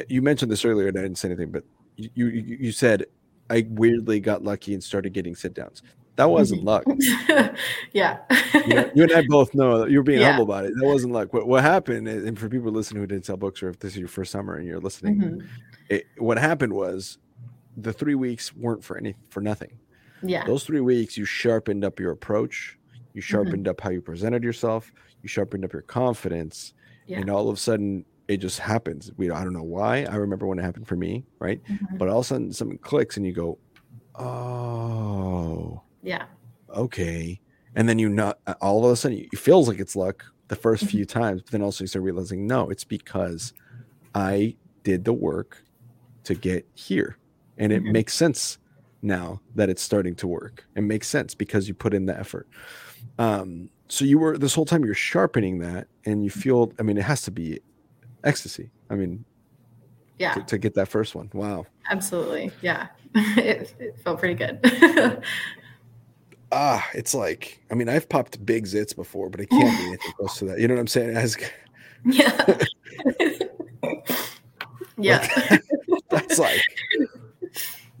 you mentioned this earlier, and I didn't say anything, but you you, said I weirdly got lucky and started getting sit downs. That wasn't luck. yeah. you, know, you, and I both know you're being yeah. humble about it. That wasn't luck. What, what happened, and for people listening who didn't sell books, or if this is your first summer and you're listening, mm-hmm. it, what happened was the three weeks weren't for any for nothing. Yeah. Those three weeks, you sharpened up your approach. You mm-hmm. sharpened mm-hmm. up how you presented yourself. You sharpened up your confidence, yeah. and all of a sudden, it just happens. We I don't know why. I remember when it happened for me, right? Mm-hmm. But all of a sudden something clicks and you go, Oh. Yeah. Okay. And then you not all of a sudden it feels like it's luck the 1st mm-hmm. few times, but then also you start realizing no, it's because I did the work to get here. And it mm-hmm. makes sense now that it's starting to work. It makes sense because you put in the effort. Um, so you were this whole time you're sharpening that and you feel i mean it has to be ecstasy. I mean, yeah, to, to get that first one. Wow. Absolutely. Yeah. it, it felt pretty good. ah, it's like, I mean, I've popped big zits before, but it can't be anything close to that. You know what I'm saying? As, yeah. yeah. Like, that's like,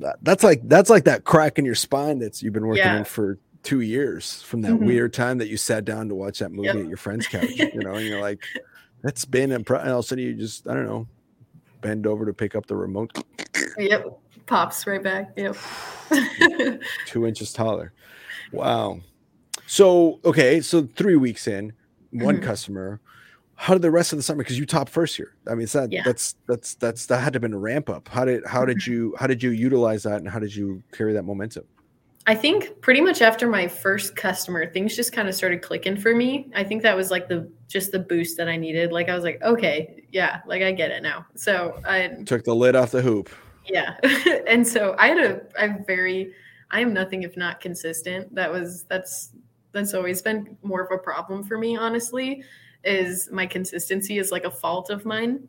that, that's like, that's like that crack in your spine that's you've been working yeah. on for two years from that mm-hmm. weird time that you sat down to watch that movie yep. at your friend's couch, you know, and you're like, that's been and all of a sudden you just I don't know, bend over to pick up the remote. Yep, pops right back. Yep, two inches taller. Wow. So okay, so three weeks in, one mm-hmm. customer. How did the rest of the summer? Because you top first here. I mean, that, yeah. that's that's that's that had to have been a ramp up. How did how did mm-hmm. you how did you utilize that and how did you carry that momentum? I think pretty much after my first customer, things just kind of started clicking for me. I think that was like the just the boost that I needed. Like I was like, okay, yeah, like I get it now. So I took the lid off the hoop. Yeah. and so I had a I'm very I am nothing if not consistent. That was that's that's always been more of a problem for me, honestly, is my consistency is like a fault of mine.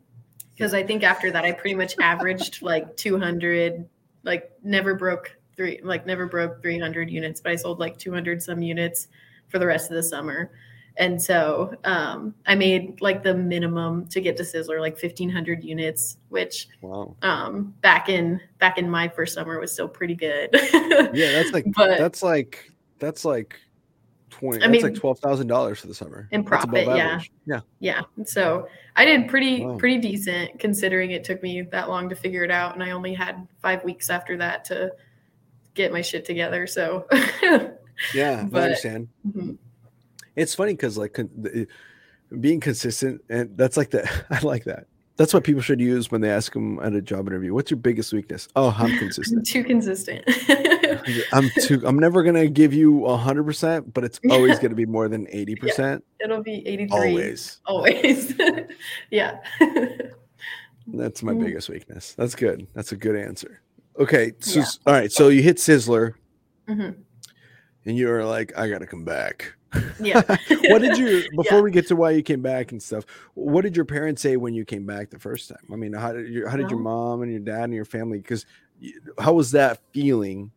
Because I think after that I pretty much averaged like 200, like never broke three like never broke 300 units but i sold like 200 some units for the rest of the summer. And so um, i made like the minimum to get to sizzler like 1500 units which wow. um, back in back in my first summer was still pretty good. Yeah that's like but, that's like that's like 20 I that's mean, like twelve thousand dollars for the summer. In profit yeah. yeah. Yeah. So i did pretty wow. pretty decent considering it took me that long to figure it out and i only had five weeks after that to get my shit together. So yeah, but, I understand. Mm-hmm. It's funny because like con- being consistent, and that's like that. I like that. That's what people should use when they ask them at a job interview. What's your biggest weakness? Oh, I'm consistent. I'm too consistent. I'm too. I'm never gonna give you a hundred percent, but it's always gonna be more than eighty yeah, percent. It'll be eighty three. Always. Always. yeah. That's my mm. biggest weakness. That's good. That's a good answer. Okay, so yeah. all right, so you hit Sizzler, mm-hmm. and you were like, "I gotta come back." Yeah. what did you before yeah. we get to why you came back and stuff? What did your parents say when you came back the first time? I mean, how did your how did your mom and your dad and your family? Because how was that feeling?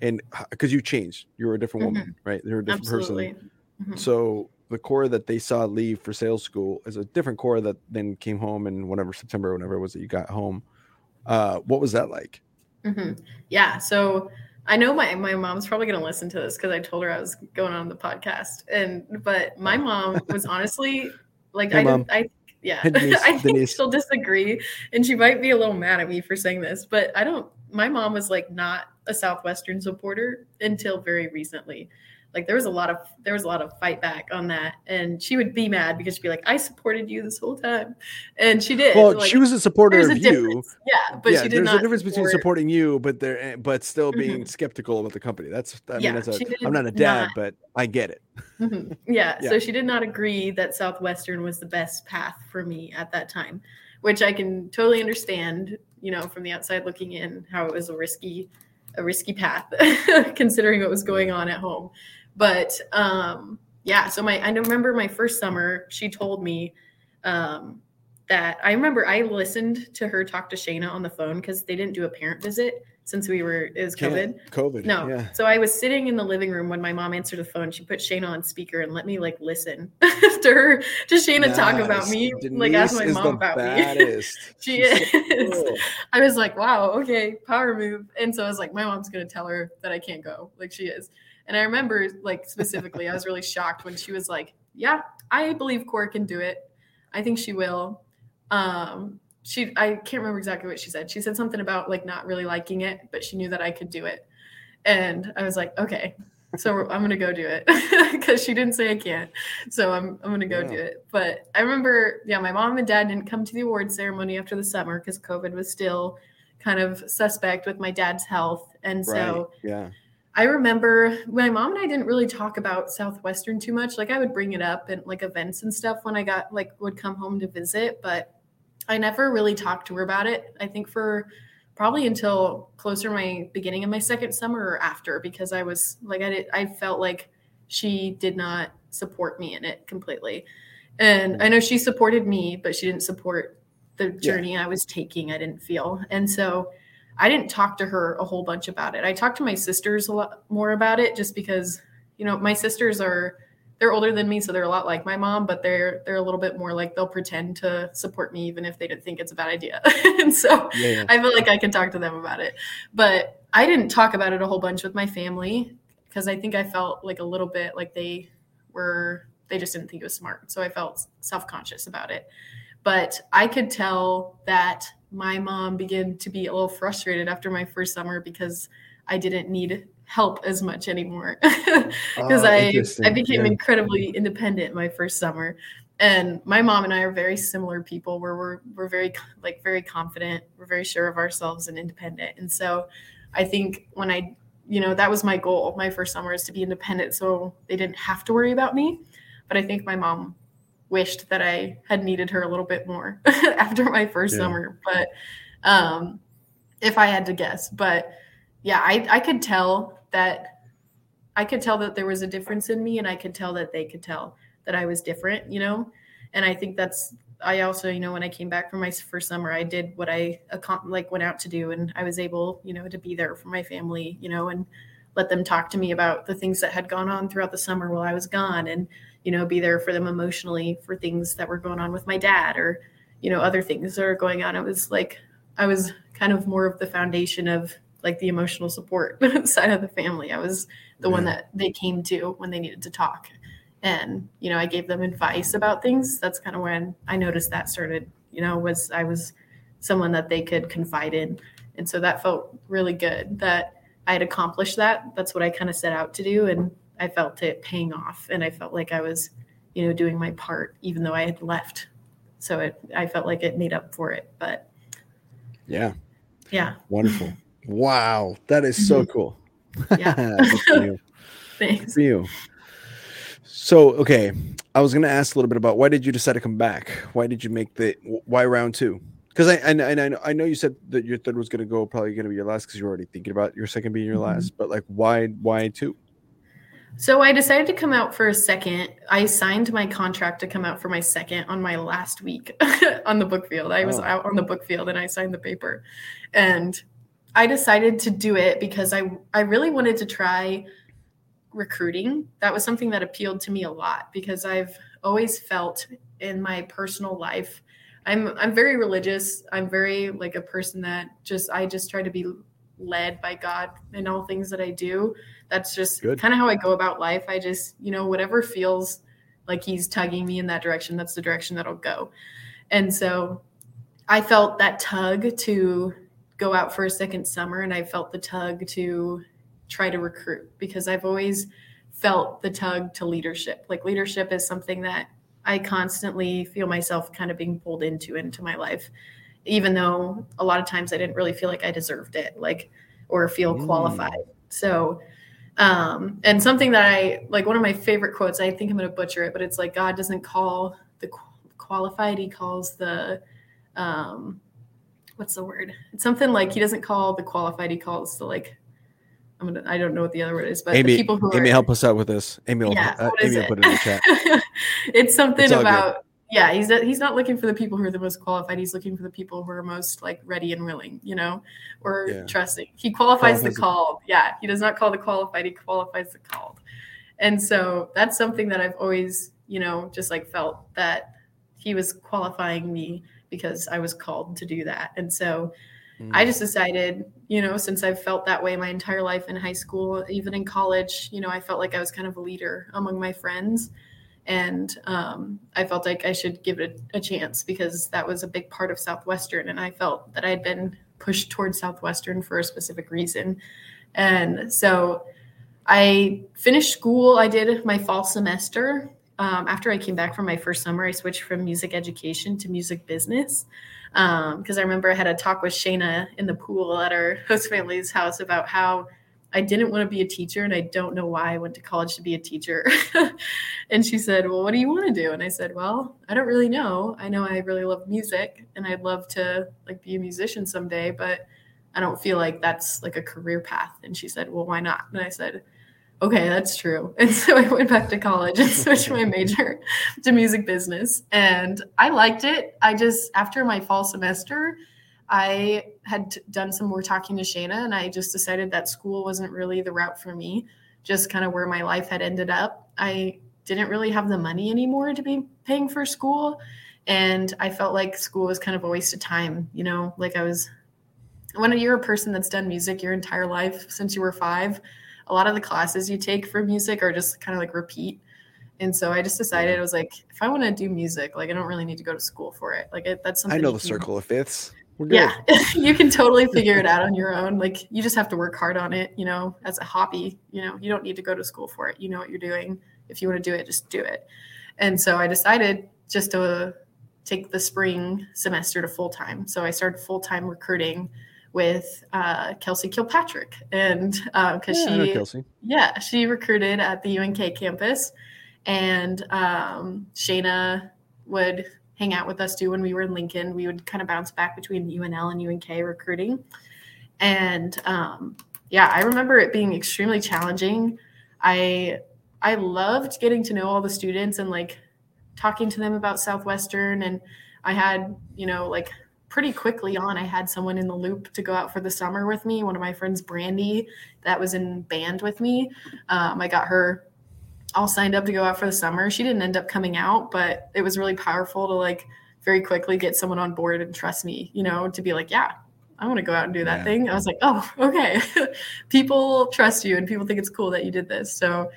And because you changed, you were a different mm-hmm. woman, right? You're a different Absolutely. person. Mm-hmm. So the core that they saw leave for sales school is a different core that then came home in whatever September, whenever it was that you got home. Uh, what was that like? Mm-hmm. Yeah. So I know my, my mom's probably going to listen to this because I told her I was going on the podcast. And, but my mom was honestly like, hey, I, I, yeah, Denise, I think Denise. she'll disagree and she might be a little mad at me for saying this, but I don't, my mom was like not a Southwestern supporter until very recently like there was a lot of there was a lot of fight back on that. And she would be mad because she'd be like i supported you this whole time. And she did. Well like, she was a supporter of a you. Yeah but yeah, she did there's a difference support... between supporting you but there eh, but still being mm-hmm. skeptical about the company. That's i yeah, mean that's a, i'm not a dad not... but i get it. Mm-hmm. yeah, yeah. so she did not agree that southwestern was the best path for me at that time which i can totally understand you know from the outside looking in how it was a risky a risky path considering what was going on at home but um, yeah, so my I remember my first summer, she told me um, that I remember I listened to her talk to Shayna on the phone because they didn't do a parent visit since we were it was COVID. COVID. No. Yeah. So I was sitting in the living room when my mom answered the phone. She put Shayna on speaker and let me like listen to her to Shayna nice. talk about me. Denise like ask my mom about baddest. me. she She's is. So cool. I was like, wow, okay, power move. And so I was like, my mom's gonna tell her that I can't go. Like she is. And I remember, like, specifically, I was really shocked when she was like, Yeah, I believe Cora can do it. I think she will. Um, she, I can't remember exactly what she said. She said something about like not really liking it, but she knew that I could do it. And I was like, Okay, so I'm gonna go do it because she didn't say I can't. So I'm I'm gonna go yeah. do it. But I remember, yeah, my mom and dad didn't come to the award ceremony after the summer because COVID was still kind of suspect with my dad's health, and so right. yeah, I remember my mom and I didn't really talk about Southwestern too much. Like I would bring it up and like events and stuff when I got like would come home to visit, but I never really talked to her about it. I think for probably until closer my beginning of my second summer or after because I was like I did I felt like she did not support me in it completely. And I know she supported me, but she didn't support the journey yeah. I was taking, I didn't feel. And so I didn't talk to her a whole bunch about it. I talked to my sisters a lot more about it just because, you know, my sisters are they're older than me, so they're a lot like my mom, but they're they're a little bit more like they'll pretend to support me even if they don't think it's a bad idea. and so yeah. I feel like I can talk to them about it. But I didn't talk about it a whole bunch with my family because I think I felt like a little bit like they were they just didn't think it was smart. So I felt self-conscious about it. But I could tell that my mom began to be a little frustrated after my first summer because I didn't need help as much anymore ah, because oh, I I became yeah. incredibly independent my first summer. And my mom and I are very similar people where we're we're very like very confident, we're very sure of ourselves and independent. And so I think when I you know that was my goal my first summer is to be independent so they didn't have to worry about me. But I think my mom wished that I had needed her a little bit more after my first yeah. summer. But um, if I had to guess, but yeah, I, I could tell that I could tell that there was a difference in me, and I could tell that they could tell that I was different, you know. And I think that's I also, you know, when I came back from my first summer, I did what I like went out to do, and I was able, you know, to be there for my family, you know, and let them talk to me about the things that had gone on throughout the summer while I was gone, and you know, be there for them emotionally for things that were going on with my dad or, you know, other things that are going on. It was like I was kind of more of the foundation of like the emotional support side of the family. I was the yeah. one that they came to when they needed to talk. And, you know, I gave them advice about things. That's kind of when I noticed that started, you know, was I was someone that they could confide in. And so that felt really good that I had accomplished that. That's what I kind of set out to do. And I felt it paying off and I felt like I was, you know, doing my part even though I had left. So it I felt like it made up for it. But yeah. Yeah. Wonderful. wow. That is so mm-hmm. cool. Yeah. Thanks. For you. So okay. I was gonna ask a little bit about why did you decide to come back? Why did you make the why round two? Because I and, and I know I know you said that your third was gonna go probably gonna be your last because you're already thinking about your second being your mm-hmm. last. But like why why two? So I decided to come out for a second. I signed my contract to come out for my second on my last week on the book field. I was oh. out on the book field and I signed the paper. And I decided to do it because I I really wanted to try recruiting, that was something that appealed to me a lot because I've always felt in my personal life I'm I'm very religious. I'm very like a person that just I just try to be led by God in all things that I do. That's just kind of how I go about life. I just, you know, whatever feels like he's tugging me in that direction, that's the direction that I'll go. And so I felt that tug to go out for a second summer and I felt the tug to try to recruit because I've always felt the tug to leadership. Like leadership is something that I constantly feel myself kind of being pulled into into my life, even though a lot of times I didn't really feel like I deserved it, like or feel mm. qualified. So, um, and something that I like one of my favorite quotes. I think I'm going to butcher it, but it's like God doesn't call the qualified; He calls the um, what's the word? It's something like He doesn't call the qualified; He calls the like I'm gonna I don't know what the other word is, but Amy, people who Amy, are, help us out with this. Amy, will, yeah, uh, Amy put it in the chat. it's something it's about. Yeah. He's he's not looking for the people who are the most qualified. He's looking for the people who are most like ready and willing, you know, or yeah. trusting. He qualifies, qualifies the called. Yeah, he does not call the qualified. He qualifies the called, and so that's something that I've always you know just like felt that he was qualifying me because I was called to do that, and so Mm. I just decided, you know, since I've felt that way my entire life in high school, even in college, you know, I felt like I was kind of a leader among my friends. And um, I felt like I should give it a, chance because that was a big part of Southwestern. And I felt that I had been pushed towards Southwestern for a specific reason. And so I finished school. I did my fall semester. Um, after I came back from my first summer, I switched from music education to music business because um, I remember I had a talk with Shayna in the pool at our host family's house about how I didn't want to be a teacher and I don't know why I went to college to be a teacher. and she said, Well, what do you want to do? And I said, Well, I don't really know. I know I really love music and I'd love to like be a musician someday, but I don't feel like that's like a career path. And she said, Well, why not? And I said, okay, that's true. And so I went back to college and switched my major to music business. And I liked it. I just, after my fall semester, I had done some more talking to Shayna, and I just decided that school wasn't really the route for me, just kind of where my life had ended up. I didn't really have the money anymore to be paying for school. And I felt like school was kind of a waste of time, you know, like I was when you're a person that's done music your entire life since you were five, a lot of the classes you take for music are just kind of like repeat. And so I just decided I was like, if I want to do music, like I don't really need to go to school for it. Like it, that's something. I know the circle of fifths. Yeah, you can totally figure it out on your own. Like you just have to work hard on it. You know, as a hobby. You know, you don't need to go to school for it. You know what you're doing. If you want to do it, just do it. And so I decided just to take the spring semester to full time. So I started full time recruiting with uh, Kelsey Kilpatrick, and because uh, yeah, she, yeah, she recruited at the UNK campus, and um, Shayna would hang out with us too when we were in Lincoln. We would kind of bounce back between UNL and UNK recruiting, and um, yeah, I remember it being extremely challenging. I I loved getting to know all the students and like talking to them about Southwestern, and I had you know like pretty quickly on, I had someone in the loop to go out for the summer with me. One of my friends, Brandy, that was in band with me. Um, I got her all signed up to go out for the summer. She didn't end up coming out, but it was really powerful to like very quickly get someone on board and trust me, you know, to be like, yeah, I want to go out and do that yeah. thing. I was like, oh, okay. people trust you and people think it's cool that you did this. So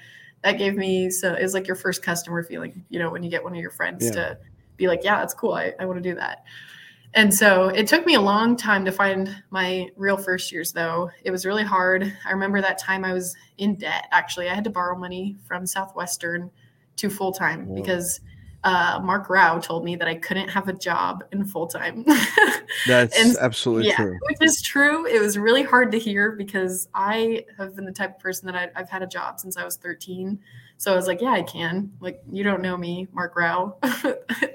that gave me so it's like your first customer feeling, you know, when you get one of your friends yeah. to be like, yeah, that's cool. I, I want to do that. And so it took me a long time to find my real first years, though. It was really hard. I remember that time I was in debt. Actually, I had to borrow money from Southwestern to full time because uh, Mark Rao told me that I couldn't have a job in full time. That's and, absolutely yeah, true. Which is true. It was really hard to hear because I have been the type of person that I, have had a job since I was 13. So I was like, yeah, I can. Like, you don't know me, Mark Rao.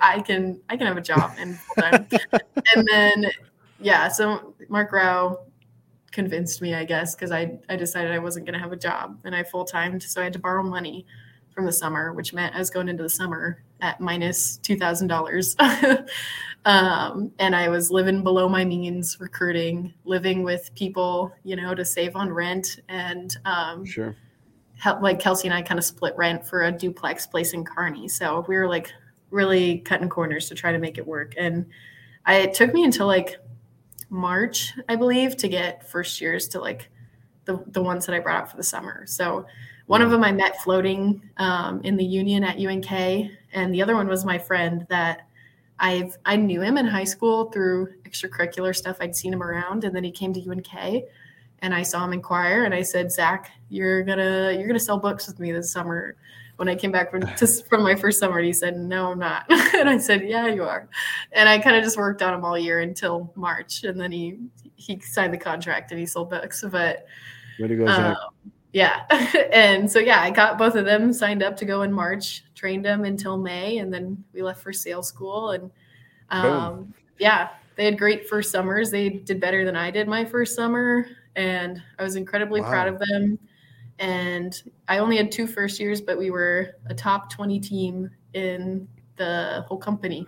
I can, I can have a job in full time. and then, yeah, so Mark Rao convinced me, I guess, because I, I decided I wasn't going to have a job and I full timed. So I had to borrow money from the summer, which meant I was going into the summer at minus two thousand dollars. um, and I was living below my means, recruiting, living with people, you know, to save on rent and um, sure like Kelsey and I kind of split rent for a duplex place in Kearney. So we were like really cutting corners to try to make it work. And I, it took me until like March, I believe, to get first years to like the, the ones that I brought out for the summer. So one of them I met floating um, in the union at UNK, and the other one was my friend that I've I knew him in high school through extracurricular stuff. I'd seen him around, and then he came to UNK, and I saw him in choir, and I said, Zach, you're gonna you're gonna sell books with me this summer. When I came back from just from my first summer, and he said, No, I'm not. and I said, Yeah, you are. And I kind of just worked on him all year until March, and then he he signed the contract and he sold books. But Way to go, Zach. um, yeah. and so, yeah, I got both of them signed up to go in March, trained them until May, and then we left for sales school. And um, yeah, they had great first summers. They did better than I did my first summer. And I was incredibly proud of them. And I only had two first years, but we were a top 20 team in the whole company,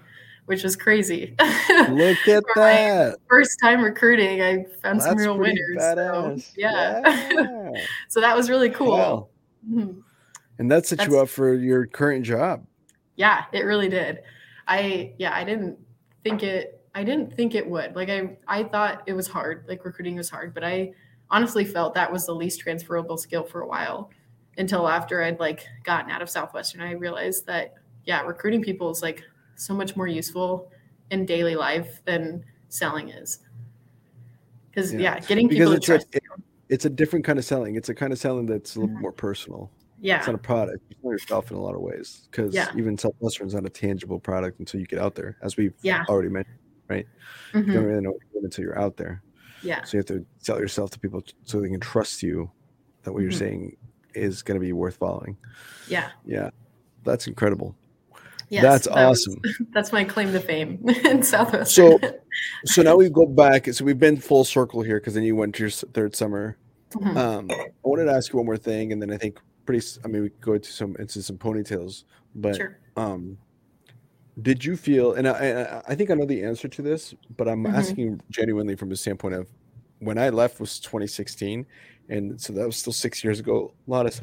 which was crazy. Look at that. First time recruiting, I found some real winners. So, yeah. Yeah. so that was really cool. Wow. Mhm. And that set you up for your current job. Yeah, it really did. I yeah, I didn't think it I didn't think it would. Like I I thought it was hard, like recruiting was hard, but I honestly felt that was the least transferable skill for a while until after I'd like gotten out of Southwestern. I realized that yeah, recruiting people is like so much more useful in daily life than selling is. Cuz Yeah. yeah. getting Because people to it's a, trust it- it's a different kind of selling. It's a kind of selling that's a little Mhm. more personal. Yeah. It's not a product. You yourself in a lot of ways because Yeah. even Southwestern is not a tangible product until you get out there, as we've Yeah. already mentioned. Right? You Mhm. don't really know what you're until you're out there. Yeah. So you have to sell yourself to people so they can trust you that what you're Mhm. saying is going to be worth following. Yeah. Yeah, that's incredible. Yes, that's that was- awesome. that's my claim to fame in Southwestern. So- so now we go back. So we've been full circle here because then you went to your third summer. Mhm. Um, I wanted to ask you one more thing, and then I think pretty. I mean, we could go into some into some ponytails, but sure. um, did you feel? And I, I, I think I know the answer to this, but I'm Mhm. asking genuinely from the standpoint of when I left was 2016, and so that was still six years ago. A lot of,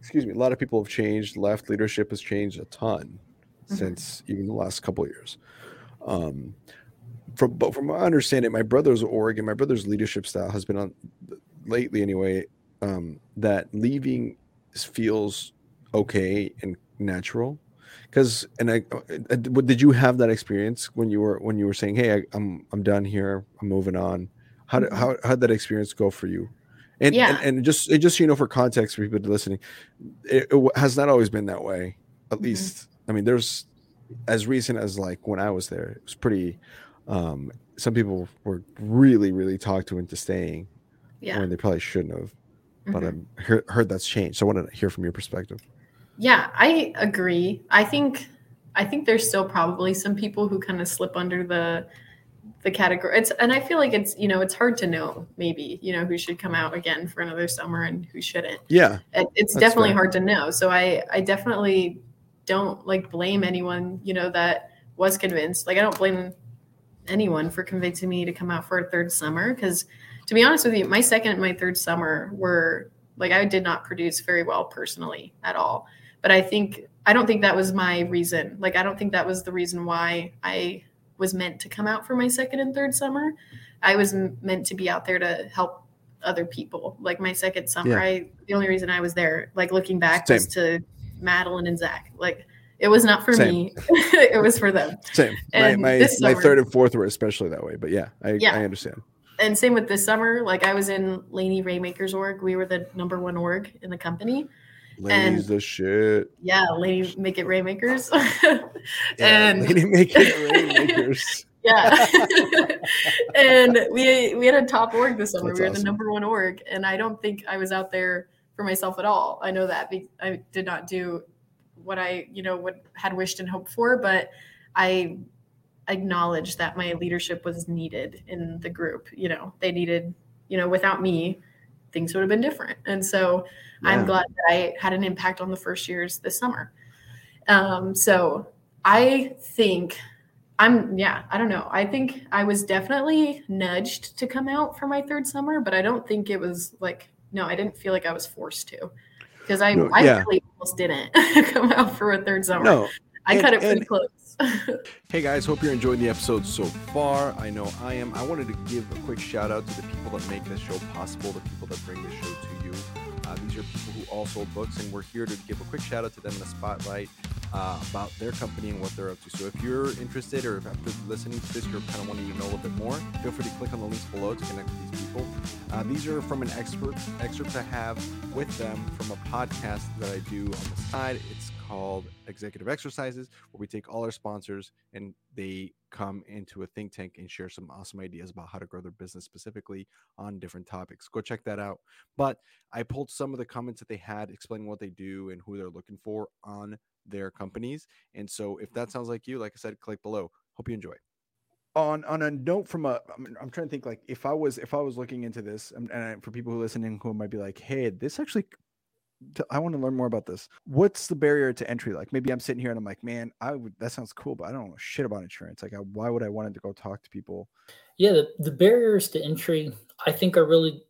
excuse me, a lot of people have changed. Left leadership has changed a ton. Since even the last couple of years. Um, from but from my understanding, my brother's org and my brother's leadership style has been on lately anyway. Um, that leaving feels okay and natural because and I, uh, did you have that experience when you were when you were saying hey I, I'm I'm done here I'm moving on how did Mhm. how how did that experience go for you and Yeah. and, and just and just so you know for context for people listening it, it has not always been that way at Mhm. least I mean there's as recent as like when I was there it was pretty um some people were really really talked to into staying Yeah. when they probably shouldn't have but Mhm. I've heard, heard that's changed so I want to hear from your perspective Yeah, I agree. I think I think there's still probably some people who kind of slip under the the category. It's and I feel like it's you know it's hard to know maybe you know who should come out again for another summer and who shouldn't. yeah It, it's definitely fair. hard to know. So I I definitely don't like blame anyone you know that was convinced. Like I don't blame anyone for convincing me to come out for a third summer because to be honest with you, my second and my third summer were like I did not produce very well personally at all. But I think I don't think that was my reason. Like I don't think that was the reason why I was meant to come out for my second and third summer. I was m- meant to be out there to help other people. Like my second summer, Yeah. I the only reason I was there, like looking back, was to Madeline and Zach. Like it was not for Same. me; it was for them. Same. My And my, my summer- third and fourth were especially that way. But yeah, I, Yeah. I understand. And same with this summer. Like I was in Laney Raymakers org. We were the number one org in the company. And- the shit. Yeah, Lady Make It Raymakers. Yeah, and lady make it rainmakers. yeah, and we we had a top org this summer. That's we were awesome. the number one org, and I don't think I was out there for myself at all. I know that I did not do what I you know what had wished and hoped for, but I acknowledged that my leadership was needed in the group. You know, they needed you know without me, things would have been different, and so. Yeah. I'm glad that I had an impact on the first years this summer. Um, so I think I'm, yeah, I don't know. I think I was definitely nudged to come out for my third summer, but I don't think it was like, no, I didn't feel like I was forced to. because I no, I yeah. really almost didn't come out for a third summer. No, I and, cut it pretty close. hey guys, hope you're enjoying the episode so far. I know I am. I wanted to give a quick shout out to the people that make this show possible, the people that bring this show to you. Uh, these are people all sold books, and we're here to give a quick shout out to them in the spotlight uh, about their company and what they're up to. So if you're interested or if after listening to this, you're kind of wanting to know a little bit more, feel free to click on the links below to connect with these people. Uh, these are from an expert excerpt I have with them from a podcast that I do on the side. It's called Executive Exercises, where we take all our sponsors and they come into a think tank and share some awesome ideas about how to grow their business specifically on different topics. Go check that out. But I pulled some of the comments that they had explaining what they do and who they're looking for on their companies. And so if that sounds like you, like I said, click below. Hope you enjoy. On on a note from a, I'm, I'm trying to think like if I was if I was looking into this, and, and for people who listening who might be like, hey, this actually I want to learn more about this. What's the barrier to entry like? Maybe I'm sitting here and I'm like, man, I would that sounds cool, but I don't know shit about insurance. Like, I, why would I want to go talk to people? Yeah, the, the barriers to entry, I think, are really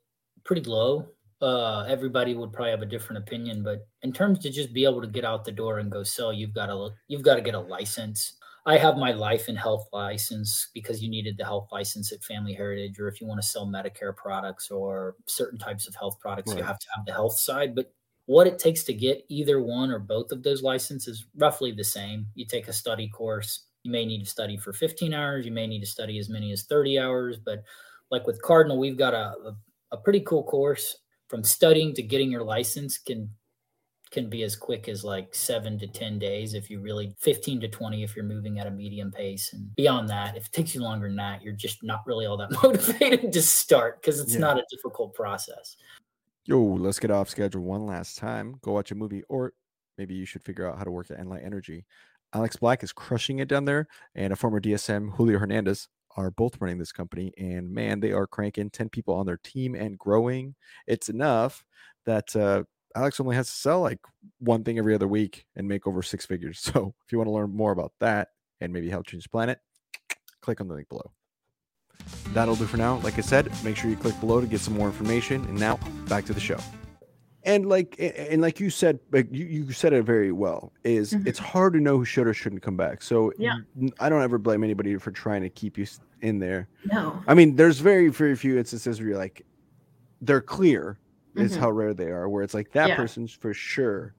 pretty low. Uh, everybody would probably have a different opinion, but in terms to just be able to get out the door and go sell, you've got to you've got to get a license. I have my life and health license because you needed the health license at Family Heritage, or if you want to sell Medicare products or certain types of health products, right. you have to have the health side. But what it takes to get either one or both of those licenses roughly the same. You take a study course, you may need to study for 15 hours, you may need to study as many as 30 hours, but like with Cardinal, we've got a, a, a pretty cool course from studying to getting your license can can be as quick as like seven to 10 days if you really 15 to 20 if you're moving at a medium pace. And beyond that, if it takes you longer than that, you're just not really all that motivated to start because it's yeah. not a difficult process. Yo, let's get off schedule one last time. Go watch a movie, or maybe you should figure out how to work at Enlight Energy. Alex Black is crushing it down there, and a former DSM, Julio Hernandez, are both running this company. And man, they are cranking 10 people on their team and growing. It's enough that uh, Alex only has to sell like one thing every other week and make over six figures. So if you want to learn more about that and maybe help change the planet, click on the link below. That'll do for now. Like I said, make sure you click below to get some more information. And now back to the show. And like and like you said, like you, you said it very well. Is mm-hmm. it's hard to know who should or shouldn't come back. So yeah, I don't ever blame anybody for trying to keep you in there. No, I mean there's very very few instances where you're like they're clear mm-hmm. is how rare they are. Where it's like that yeah. person's for sure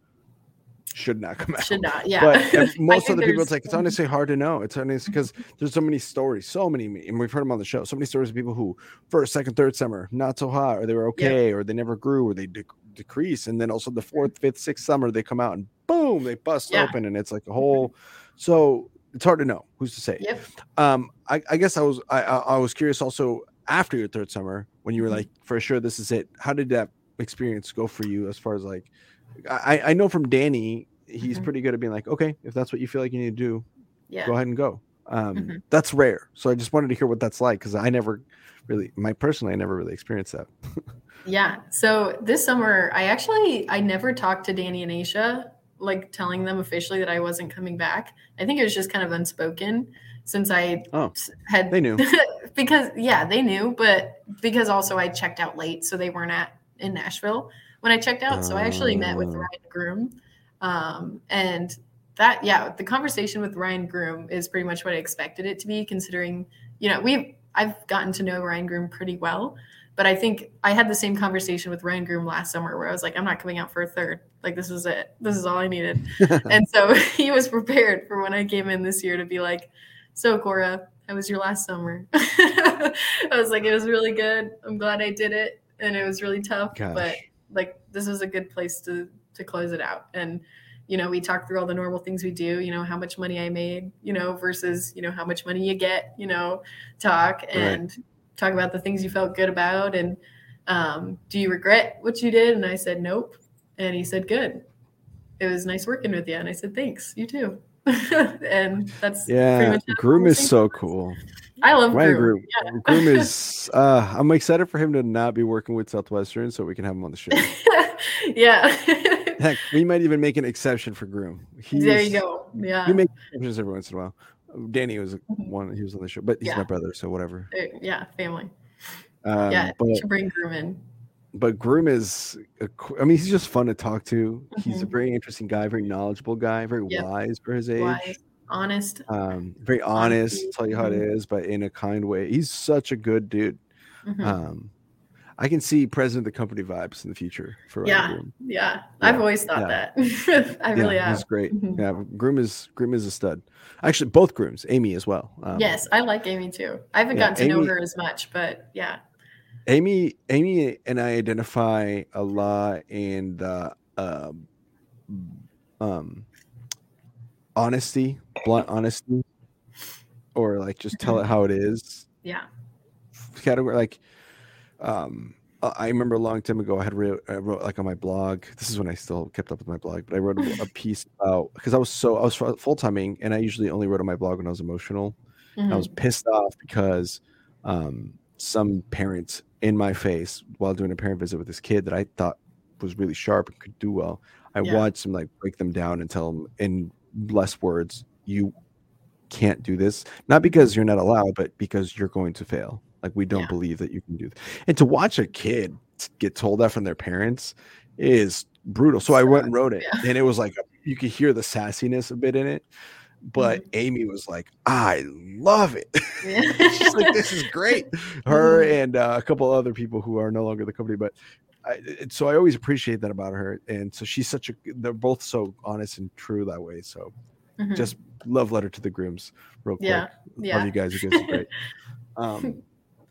should not come out. Should not, yeah. But most of the people, it's like it's honestly hard to know. It's honestly because there's so many stories, so many, and we've heard them on the show. So many stories of people who first, second, third summer not so hot, or they were okay, yeah. or they never grew, or they de- decrease, and then also the fourth, fifth, sixth summer they come out and boom, they bust yeah. open, and it's like a whole. So it's hard to know. Who's to say? Yep. Um, I, I guess I was I, I was curious also after your third summer when you were mm-hmm. like for sure this is it. How did that experience go for you as far as like I, I know from Danny, he's mm-hmm. pretty good at being like, okay, if that's what you feel like you need to do, yeah. go ahead and go. Um, mm-hmm. That's rare. So I just wanted to hear what that's like because I never really, my personally, I never really experienced that. yeah. So this summer, I actually, I never talked to Danny and Aisha, like telling them officially that I wasn't coming back. I think it was just kind of unspoken since I oh, had they knew because yeah they knew but because also I checked out late so they weren't at in Nashville when I checked out. So I actually met with oh. Ryan Groom. Um, and that, yeah, the conversation with Ryan Groom is pretty much what I expected it to be, considering, you know, we've, I've gotten to know Ryan Groom pretty well. But I think I had the same conversation with Ryan Groom last summer where I was like, I'm not coming out for a third. Like, this is it. This is all I needed. and so he was prepared for when I came in this year to be like, So, Cora, how was your last summer? I was like, It was really good. I'm glad I did it. And it was really tough. Gosh. But like this is a good place to to close it out. And you know we talk through all the normal things we do you know how much money i made you know versus you know how much money you get you know talk and right. talk about the things you felt good about and um, do you regret what you did? And i said nope. And he said good. It was nice working with you. And i said thanks. You too. And that's yeah groom is so cool I love Ryan Groom. Groom. Yeah. Groom is. Uh, I'm excited for him to not be working with Southwestern, so we can have him on the show. yeah. Heck, we might even make an exception for Groom. He's, there you go. Yeah. We make exceptions every once in a while. Danny was mm-hmm. one. He was on the show, but he's yeah. my brother, so whatever. Yeah, family. Um, yeah, but, should bring Groom in. but Groom is, a, I mean, he's just fun to talk to. Mm-hmm. He's a mm-hmm. very interesting guy, very knowledgeable guy, very yep. wise for his age. Wise, honest. Um, very honest, tell you how mm-hmm. it is, but in a kind way. He's such a good dude. Mm-hmm. Um, I can see president of the company vibes in the future for yeah, yeah, yeah. I've always thought yeah. that. I really yeah, have. He's great. Mm-hmm. Yeah, Groom is Groom is a stud. Actually, both Grooms, Amy as well. Um, yes, I like Amy too. I haven't gotten to Amy, know her as much, but yeah. Amy, Amy, and I identify a lot in the um, um, honesty, blunt honesty, or like just tell it how it is. Yeah. Category like um I remember a long time ago I had wrote, I wrote like on my blog. This is when I still kept up with my blog, but I wrote a, piece about because I was so I was full timing and I usually only wrote on my blog when I was emotional. Mm-hmm. I was mm-hmm. pissed off because um, some parents in my face while doing a parent visit with this kid that I thought was really sharp and could do well. I yeah. watched him like break them down and tell them in less words, you can't do this. Not because you're not allowed, but because you're going to fail. Like we don't yeah. believe that you can do this. And to watch a kid get told that from their parents is brutal. So I went and wrote it, yeah. and it was like you could hear the sassiness a bit in it. But mm-hmm. Amy was like, "I love it." Yeah. She's like, "This is great." Her mm-hmm. and uh, a couple other people who are no longer the company, but I, so I always appreciate that about her. And so she's such a. They're both so honest and true that way. So mm-hmm. just love letter to the grooms, real quick. Yeah, yeah. Love you guys. You guys are great. Um,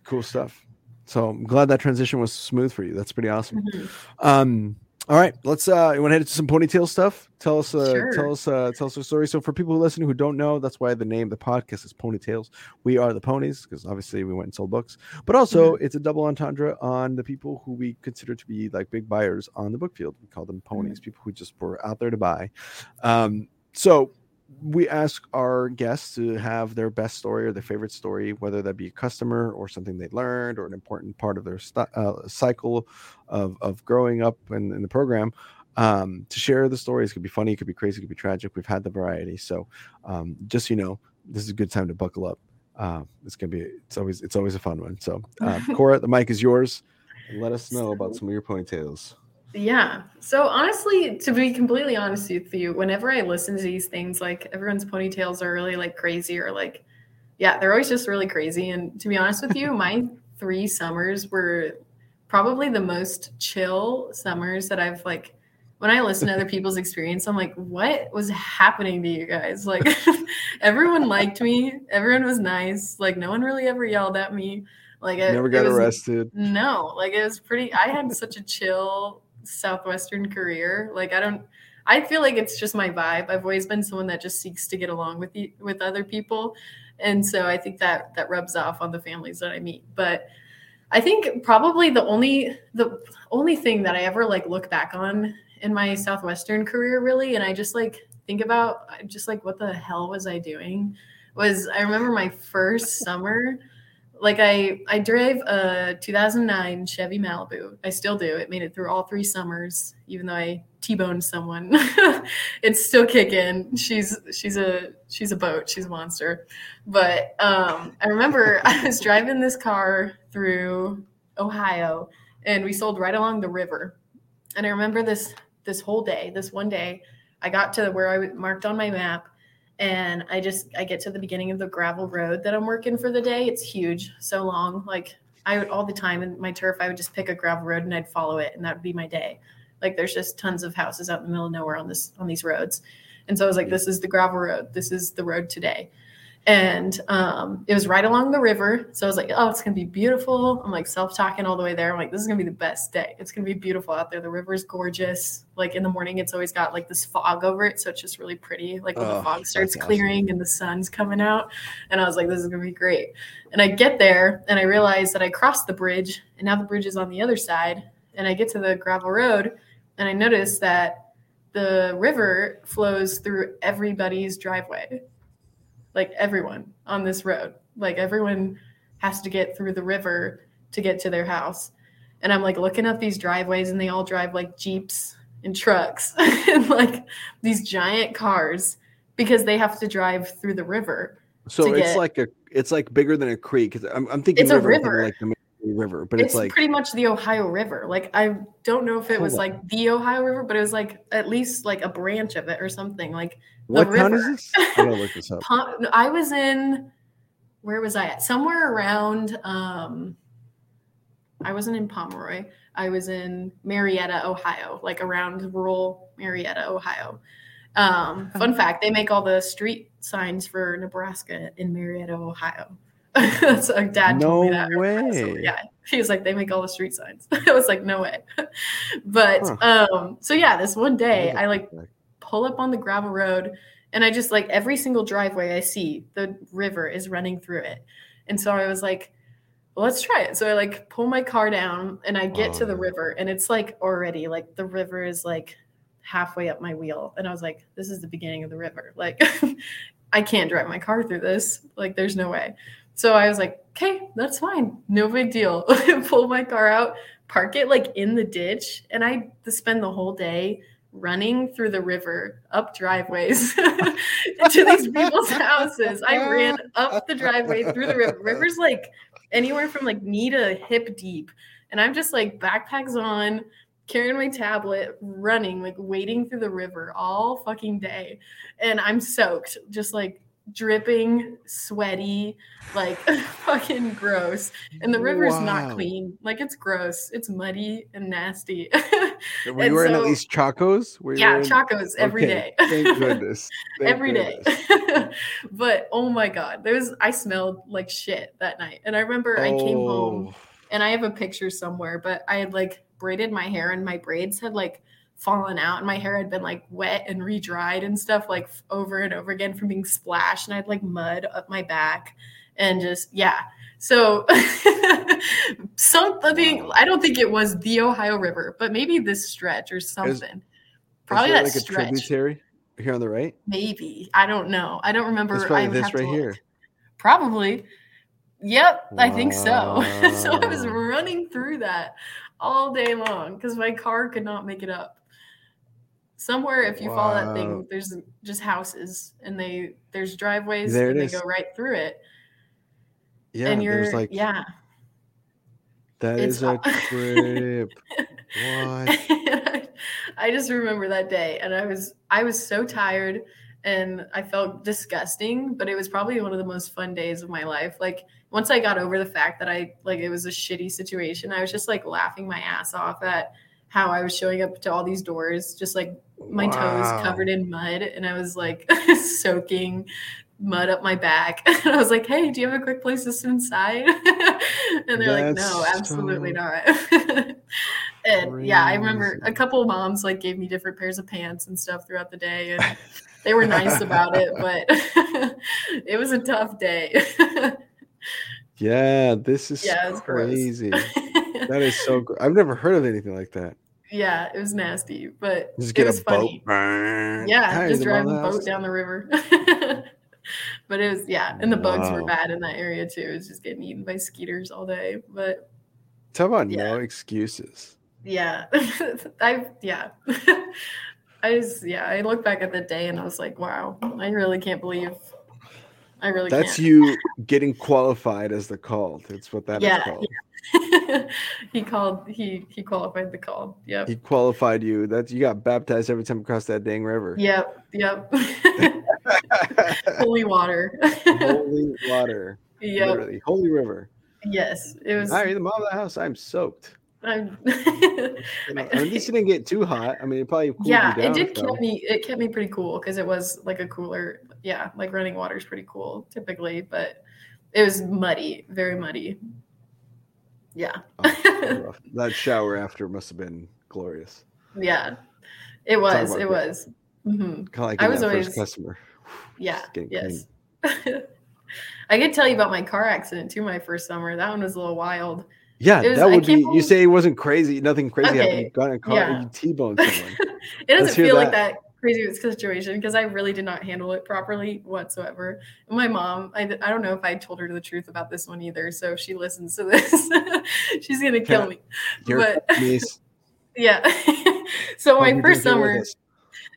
cool stuff. So I'm glad that transition was smooth for you. That's pretty awesome. Mm-hmm. Um, all right, let's uh you want to head into some ponytail stuff? Tell us uh sure. tell us uh tell us a story. So for people who listen who don't know, that's why the name of the podcast is Ponytails. We are the ponies because obviously we went and sold books. But also mm-hmm. it's a double entendre on the people who we consider to be like big buyers on the book field. We call them ponies, mm-hmm. people who just were out there to buy. Um so we ask our guests to have their best story or their favorite story, whether that be a customer or something they learned or an important part of their st- uh, cycle of, of growing up in, in the program. Um, to share the stories. It could be funny, it could be crazy, it could be tragic. We've had the variety. So um, just so you know, this is a good time to buckle up. Uh, it's gonna be it's always it's always a fun one. So uh, Cora, the mic is yours. Let us know about some of your ponytails. Yeah. So honestly, to be completely honest with you, whenever I listen to these things, like everyone's ponytails are really like crazy or like, yeah, they're always just really crazy. And to be honest with you, my three summers were probably the most chill summers that I've like when I listen to other people's experience, I'm like, what was happening to you guys? Like everyone liked me, everyone was nice, like no one really ever yelled at me. Like it, never got was, arrested. No, like it was pretty I had such a chill southwestern career. Like i don't i feel like it's just my vibe. I've always been someone that just seeks to get along with you with other people. And so i think that that rubs off on the families that i meet. But i think probably the only the only thing that i ever like look back on in my southwestern career really and i just like think about just like what the hell was i doing was i remember my first summer like I I drove a 2009 Chevy Malibu. I still do. It made it through all three summers, even though I T-boned someone. it's still kicking. She's she's a she's a boat. She's a monster. But um, I remember I was driving this car through Ohio, and we sold right along the river. And I remember this this whole day. This one day, I got to where I marked on my map and I just I get to the beginning of the gravel road that I'm working for the day. It's huge, so long. Like I would all the time in my turf, I would just pick a gravel road and I'd follow it, and that would be my day. Like there's just tons of houses out in the middle of nowhere on this on these roads, and so I was like, this is the gravel road. This is the road today and um, it was right along the river. So I was like, oh, it's gonna be beautiful. I'm like self-talking all the way there. I'm like, this is gonna be the best day. It's gonna be beautiful out there. The river is gorgeous. Like in the morning, it's always got like this fog over it, so it's just really pretty. Like when oh, the fog starts clearing awesome. and the sun's coming out, and I was like, this is gonna be great. And I get there and I realize that I crossed the bridge, and now the bridge is on the other side. And I get to the gravel road, and I notice that the river flows through everybody's driveway like everyone on this road. Like everyone has to get through the river to get to their house. And I'm like looking up these driveways and they all drive like Jeeps and trucks and like these giant cars because they have to drive through the river. So it's get, like a it's like bigger than a creek. I'm, I'm thinking it's a river. Like River, but it's, it's like pretty much the Ohio River. Like I don't know if it was on. like the Ohio River, but it was like at least like a branch of it or something. Like the what town is this? I gotta look this up. I was in where was I at? Somewhere around um I wasn't in Pomeroy. I was in Marietta, Ohio, like around rural Marietta, Ohio. Um, fun fact, they make all the street signs for Nebraska in Marietta, Ohio. That's like dad told me No that. So, way. yeah. He was like, they make all the street signs. I was like, no way. but um, so yeah, this one day I like pull up on the gravel road and I just like every single driveway I see, the river is running through it. And so I was like, well, let's try it. So I like pull my car down and I get to the Oh. river and it's like already like the river is like halfway up my wheel. And I was like, this is the beginning of the river. Like I can't drive my car through this. Like there's no way. So I was like, okay, that's fine. No big deal. pull my car out, park it like in the ditch. And I spend the whole day running through the river up driveways to these people's houses. I ran up the driveway through the river. River's like anywhere from like knee to hip deep. And I'm just like backpacks on, carrying my tablet, running, like wading through the river all fucking day. And I'm soaked, just like dripping, sweaty, like fucking gross. And the river's Wow. not clean. Like it's gross. It's muddy and nasty. Were And you wearing at least chacos? Were yeah, wearing- chacos every Okay, day. Thank goodness. Thank every day. goodness. but oh my god, there was I smelled like shit that night. And I remember I came home Oh, and I have a picture somewhere, but I had like braided my hair and my braids had like fallen out and my hair had been like wet and re-dried and stuff like over and over again from being splashed and I had like mud up my back and just yeah. So something I don't think it was the Ohio River, but maybe this stretch or something. Probably is that like a stretch. tributary here on the right. Maybe. I don't know. I don't remember. It's probably this right look. here. Probably. Yep, I think so. so I was running through that all day long because my car could not make it up. Somewhere, if you follow that thing, there's just houses and they there's driveways There and they is. go right through it. Yeah, and you're like yeah. that it's is a trip. what? I just remember that day and I was I was so tired and I felt disgusting, but it was probably one of the most fun days of my life. Like once I got over the fact that I like it was a shitty situation, I was just like laughing my ass off at how I was showing up to all these doors, just like my Wow. toes covered in mud, and I was like soaking mud up my back. And I was like, "Hey, do you have a quick place to sit inside?" and they're like, "No, absolutely so not." and yeah, I remember a couple of moms like gave me different pairs of pants and stuff throughout the day, and they were nice about it, but it was a tough day. Yeah, this is Yeah, crazy. That is so. Gr- I've never heard of anything like that. Yeah, it was nasty, but Just it was a funny. Brrrr. Yeah, just mama a boat down the river. but it was yeah, and the bugs were bad in that area too. It was just getting eaten by skeeters all day. But Talk about Yeah. no excuses. yeah, I yeah. I just yeah, I look back at the day and I was like, wow, I really can't believe I really That's can't. you getting qualified as the cult. It's what that is Yeah, called. He called he he qualified the call. Yep. He qualified you. That you got baptized every time across that dang river. Yep. Yep. Holy water. Holy water. yep. Literally. Holy river. Yes. It was Hi, the mom of the house. I'm soaked. I'm You know, at least it didn't get too hot. I mean, it probably cooled yeah, down. it did so. keep me it kept me pretty cool because it was like a cooler yeah, like running water is pretty cool typically, but it was muddy, very muddy. Yeah. Oh, that shower after must have been glorious. yeah. It was. It that. was. hmm Kind of like I was always- first customer. Yeah. Yes. I could tell you about my car accident too. My first summer, that one was a little wild. Yeah, was- that would be. can't You say it wasn't crazy. Nothing crazy happened. Okay, You got in a car yeah. you T-boned someone. it doesn't feel like that. Crazy situation because I really did not handle it properly whatsoever. And my mom, I, I don't know if I told her the truth about this one either. So if she listens to this, she's gonna kill Yeah. me. Your But niece. yeah. so hope my first summer,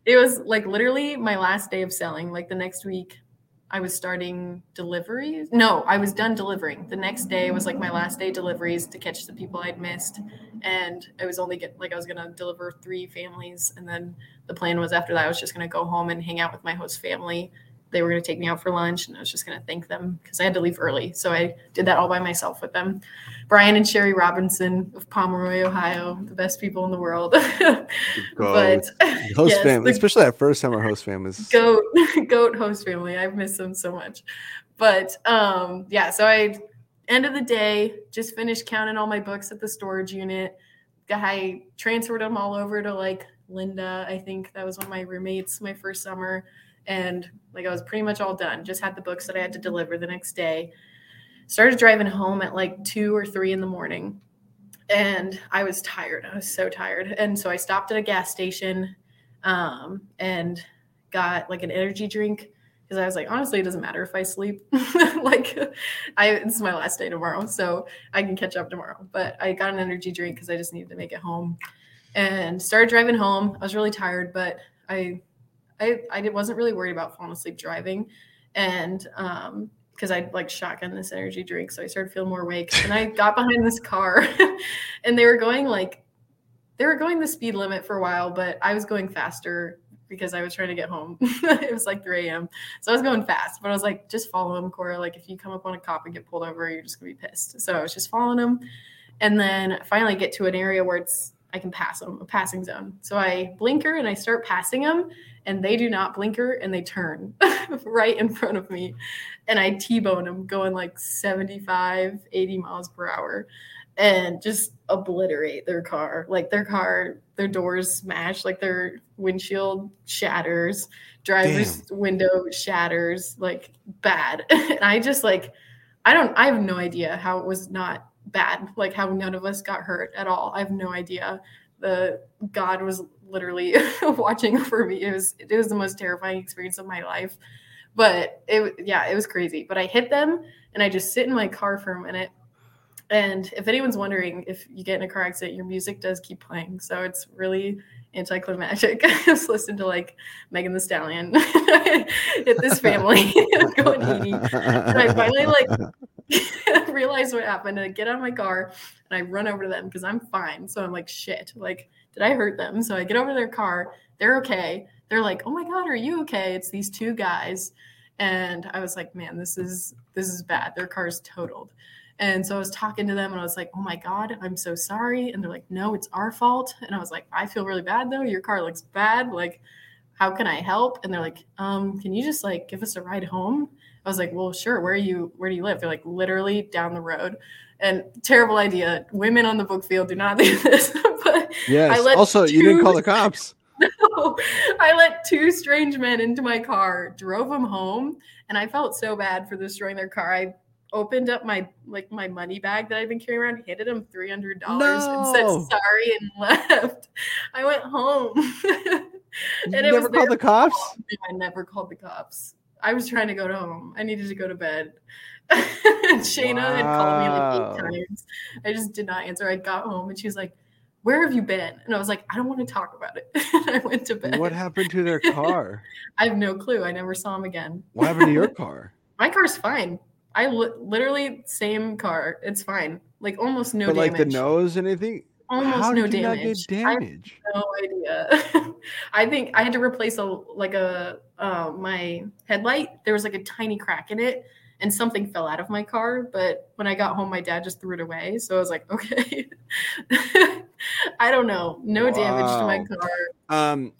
it was like literally my last day of selling. Like the next week, I was starting deliveries. No, I was done delivering. The next day was like my last day deliveries to catch the people I'd missed. And I was only get like I was gonna deliver three families. And then the plan was after that I was just gonna go home and hang out with my host family they were going to take me out for lunch and I was just going to thank them because I had to leave early. So I did that all by myself with them. Brian and Sherry Robinson of Pomeroy, Ohio, the best people in the world. but host yes, family, especially that first summer host family. Goat, goat host family. I've missed them so much. But um, yeah, so I end of the day just finished counting all my books at the storage unit. I transferred them all over to like Linda. I think that was one of my roommates my first summer and like I was pretty much all done. Just had the books that I had to deliver the next day. Started driving home at like two or three in the morning, and I was tired. I was so tired, and so I stopped at a gas station, um, and got like an energy drink because I was like, honestly, it doesn't matter if I sleep. like, I it's my last day tomorrow, so I can catch up tomorrow. But I got an energy drink because I just needed to make it home, and started driving home. I was really tired, but I I I wasn't really worried about falling asleep driving, and um, because I'd like shotgun this energy drink, so I started feeling more awake. And I got behind this car, and they were going like they were going the speed limit for a while, but I was going faster because I was trying to get home. it was like 3 a.m. So I was going fast, but I was like, just follow him, Cora. Like, if you come up on a cop and get pulled over, you're just gonna be pissed. So I was just following him. And then finally get to an area where it's I can pass them, a passing zone. So I blinker and I start passing them, and they do not blinker and they turn right in front of me. And I T bone them going like 75, 80 miles per hour and just obliterate their car. Like their car, their doors smash, like their windshield shatters, driver's Damn. window shatters, like bad. and I just like, I don't, I have no idea how it was not bad, like how none of us got hurt at all. I have no idea. The God was literally watching over me. It was it was the most terrifying experience of my life. But it yeah, it was crazy. But I hit them and I just sit in my car for a minute. And if anyone's wondering if you get in a car accident, your music does keep playing. So it's really anticlimactic. I just listened to like Megan Thee Stallion hit this family going 80. And I finally like realize what happened and I get out of my car and I run over to them because I'm fine. So I'm like, shit, like, did I hurt them? So I get over their car. They're okay. They're like, oh my God, are you okay? It's these two guys. And I was like, man, this is this is bad. Their car's totaled. And so I was talking to them and I was like, oh my God, I'm so sorry. And they're like, no, it's our fault. And I was like, I feel really bad though. Your car looks bad. Like, how can I help? And they're like, um, can you just like give us a ride home? I was like, well, sure. Where are you? Where do you live? They're like, literally down the road. And terrible idea. Women on the book field do not do this. Yes. also, two, you didn't call the cops. No, I let two strange men into my car, drove them home, and I felt so bad for destroying their car. I opened up my like my money bag that I've been carrying around, handed them three hundred dollars, no. and said sorry and left. I went home. and you never called the cops. I never called the cops. I was trying to go to home. I needed to go to bed. Shayna wow. had called me like eight times. I just did not answer. I got home and she was like, Where have you been? And I was like, I don't want to talk about it. I went to bed. What happened to their car? I have no clue. I never saw him again. What happened to your car? My car's fine. I li- literally same car. It's fine. Like almost no but damage. like the nose, anything? almost How no damage. damage? no idea. I think I had to replace a like a uh, my headlight. There was like a tiny crack in it, and something fell out of my car. But when I got home, my dad just threw it away. So I was like, okay. I don't know. No wow. damage to my car. Um,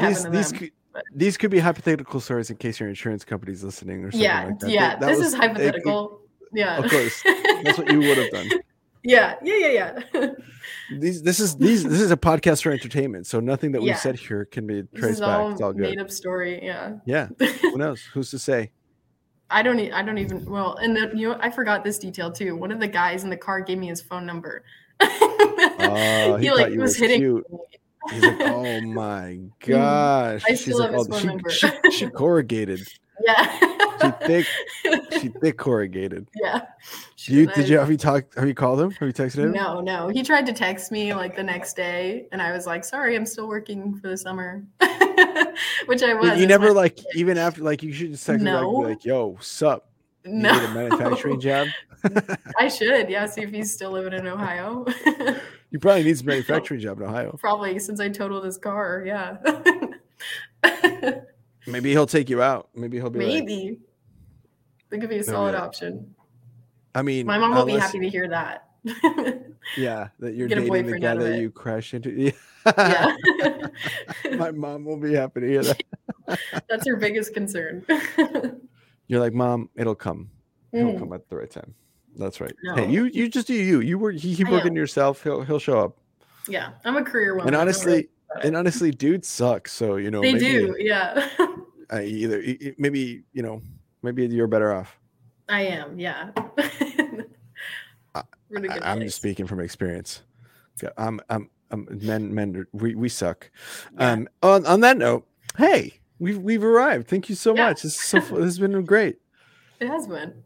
these, these could, these could be hypothetical stories in case your insurance company's listening or something yeah, like that. Yeah, that, that this was, is hypothetical. It, yeah, of course. That's what you would have done. Yeah, yeah, yeah, yeah. these this is these this is a podcast for entertainment, so nothing that we've said here can be traced back. All it's all good. Made up story, yeah. Yeah. Who knows? Who's to say? I don't. I don't even. Well, and then you know, I forgot this detail too. One of the guys in the car gave me his phone number. Oh, he, he like was hitting. Cute. He's like, oh my mm, gosh. I still She's have like, his oh, phone she, number. she, she corrugated. Yeah. she thick. She thick corrugated. Yeah. You, did you have you talked? Have you called him? Have you texted him? No, no. He tried to text me like the next day, and I was like, "Sorry, I'm still working for the summer." which I was. You never my... like even after like you should just text no. like, like, "Yo, sup." You no. a manufacturing job. I should, yeah. See if he's still living in Ohio. you probably need a manufacturing job in Ohio. Probably since I totaled his car. Yeah. Maybe he'll take you out. Maybe he'll be maybe. Like, that could be a solid option. I mean, my mom will be happy to hear that. yeah, that you're Get dating the guy that you crash into. Yeah. yeah. my mom will be happy to hear that. That's her biggest concern. you're like, mom, it'll come. It'll mm. come at the right time. That's right. No. Hey, you you just do you. You work. You keep working yourself. He'll he'll show up. Yeah, I'm a career woman. And honestly, and honestly, dudes suck. So you know they maybe, do. Yeah. I either maybe you know maybe you're better off. I am. Yeah. I, am just speaking from experience. I'm I'm, I'm men men we we suck. Yeah. Um. On on that note, hey, we've we've arrived. Thank you so yeah. much. This is so this has been great. It has been.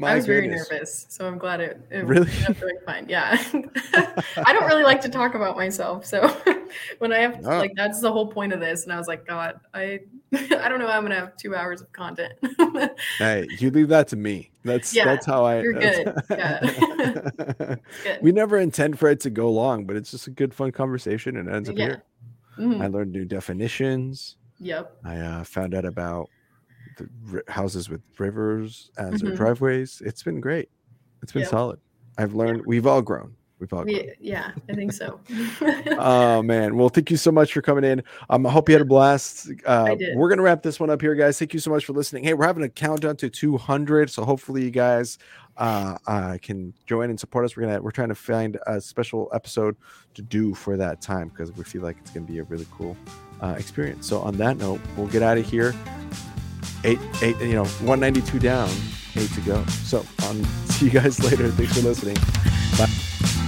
My I was goodness. very nervous, so I'm glad it, it really fine. Yeah, I don't really like to talk about myself, so when I have oh. like that's the whole point of this, and I was like, God, I I don't know. I'm gonna have two hours of content. hey, you leave that to me. That's yeah, that's how I. You're good. Yeah. good. We never intend for it to go long, but it's just a good, fun conversation, and it ends up yeah. here. Mm-hmm. I learned new definitions. Yep. I uh, found out about the houses with rivers as mm-hmm. their driveways. It's been great. It's been solid. I've learned. We've all grown. We've all grown. Yeah, I think so. oh man. Well, thank you so much for coming in. Um, I hope you had a blast. Uh, we're gonna wrap this one up here, guys. Thank you so much for listening. Hey, we're having a countdown to 200, so hopefully you guys uh, uh, can join and support us. We're gonna we're trying to find a special episode to do for that time because we feel like it's gonna be a really cool uh, experience. So on that note, we'll get out of here eight, eight, you know, 192 down, eight to go. So, um, see you guys later. Thanks for listening. Bye.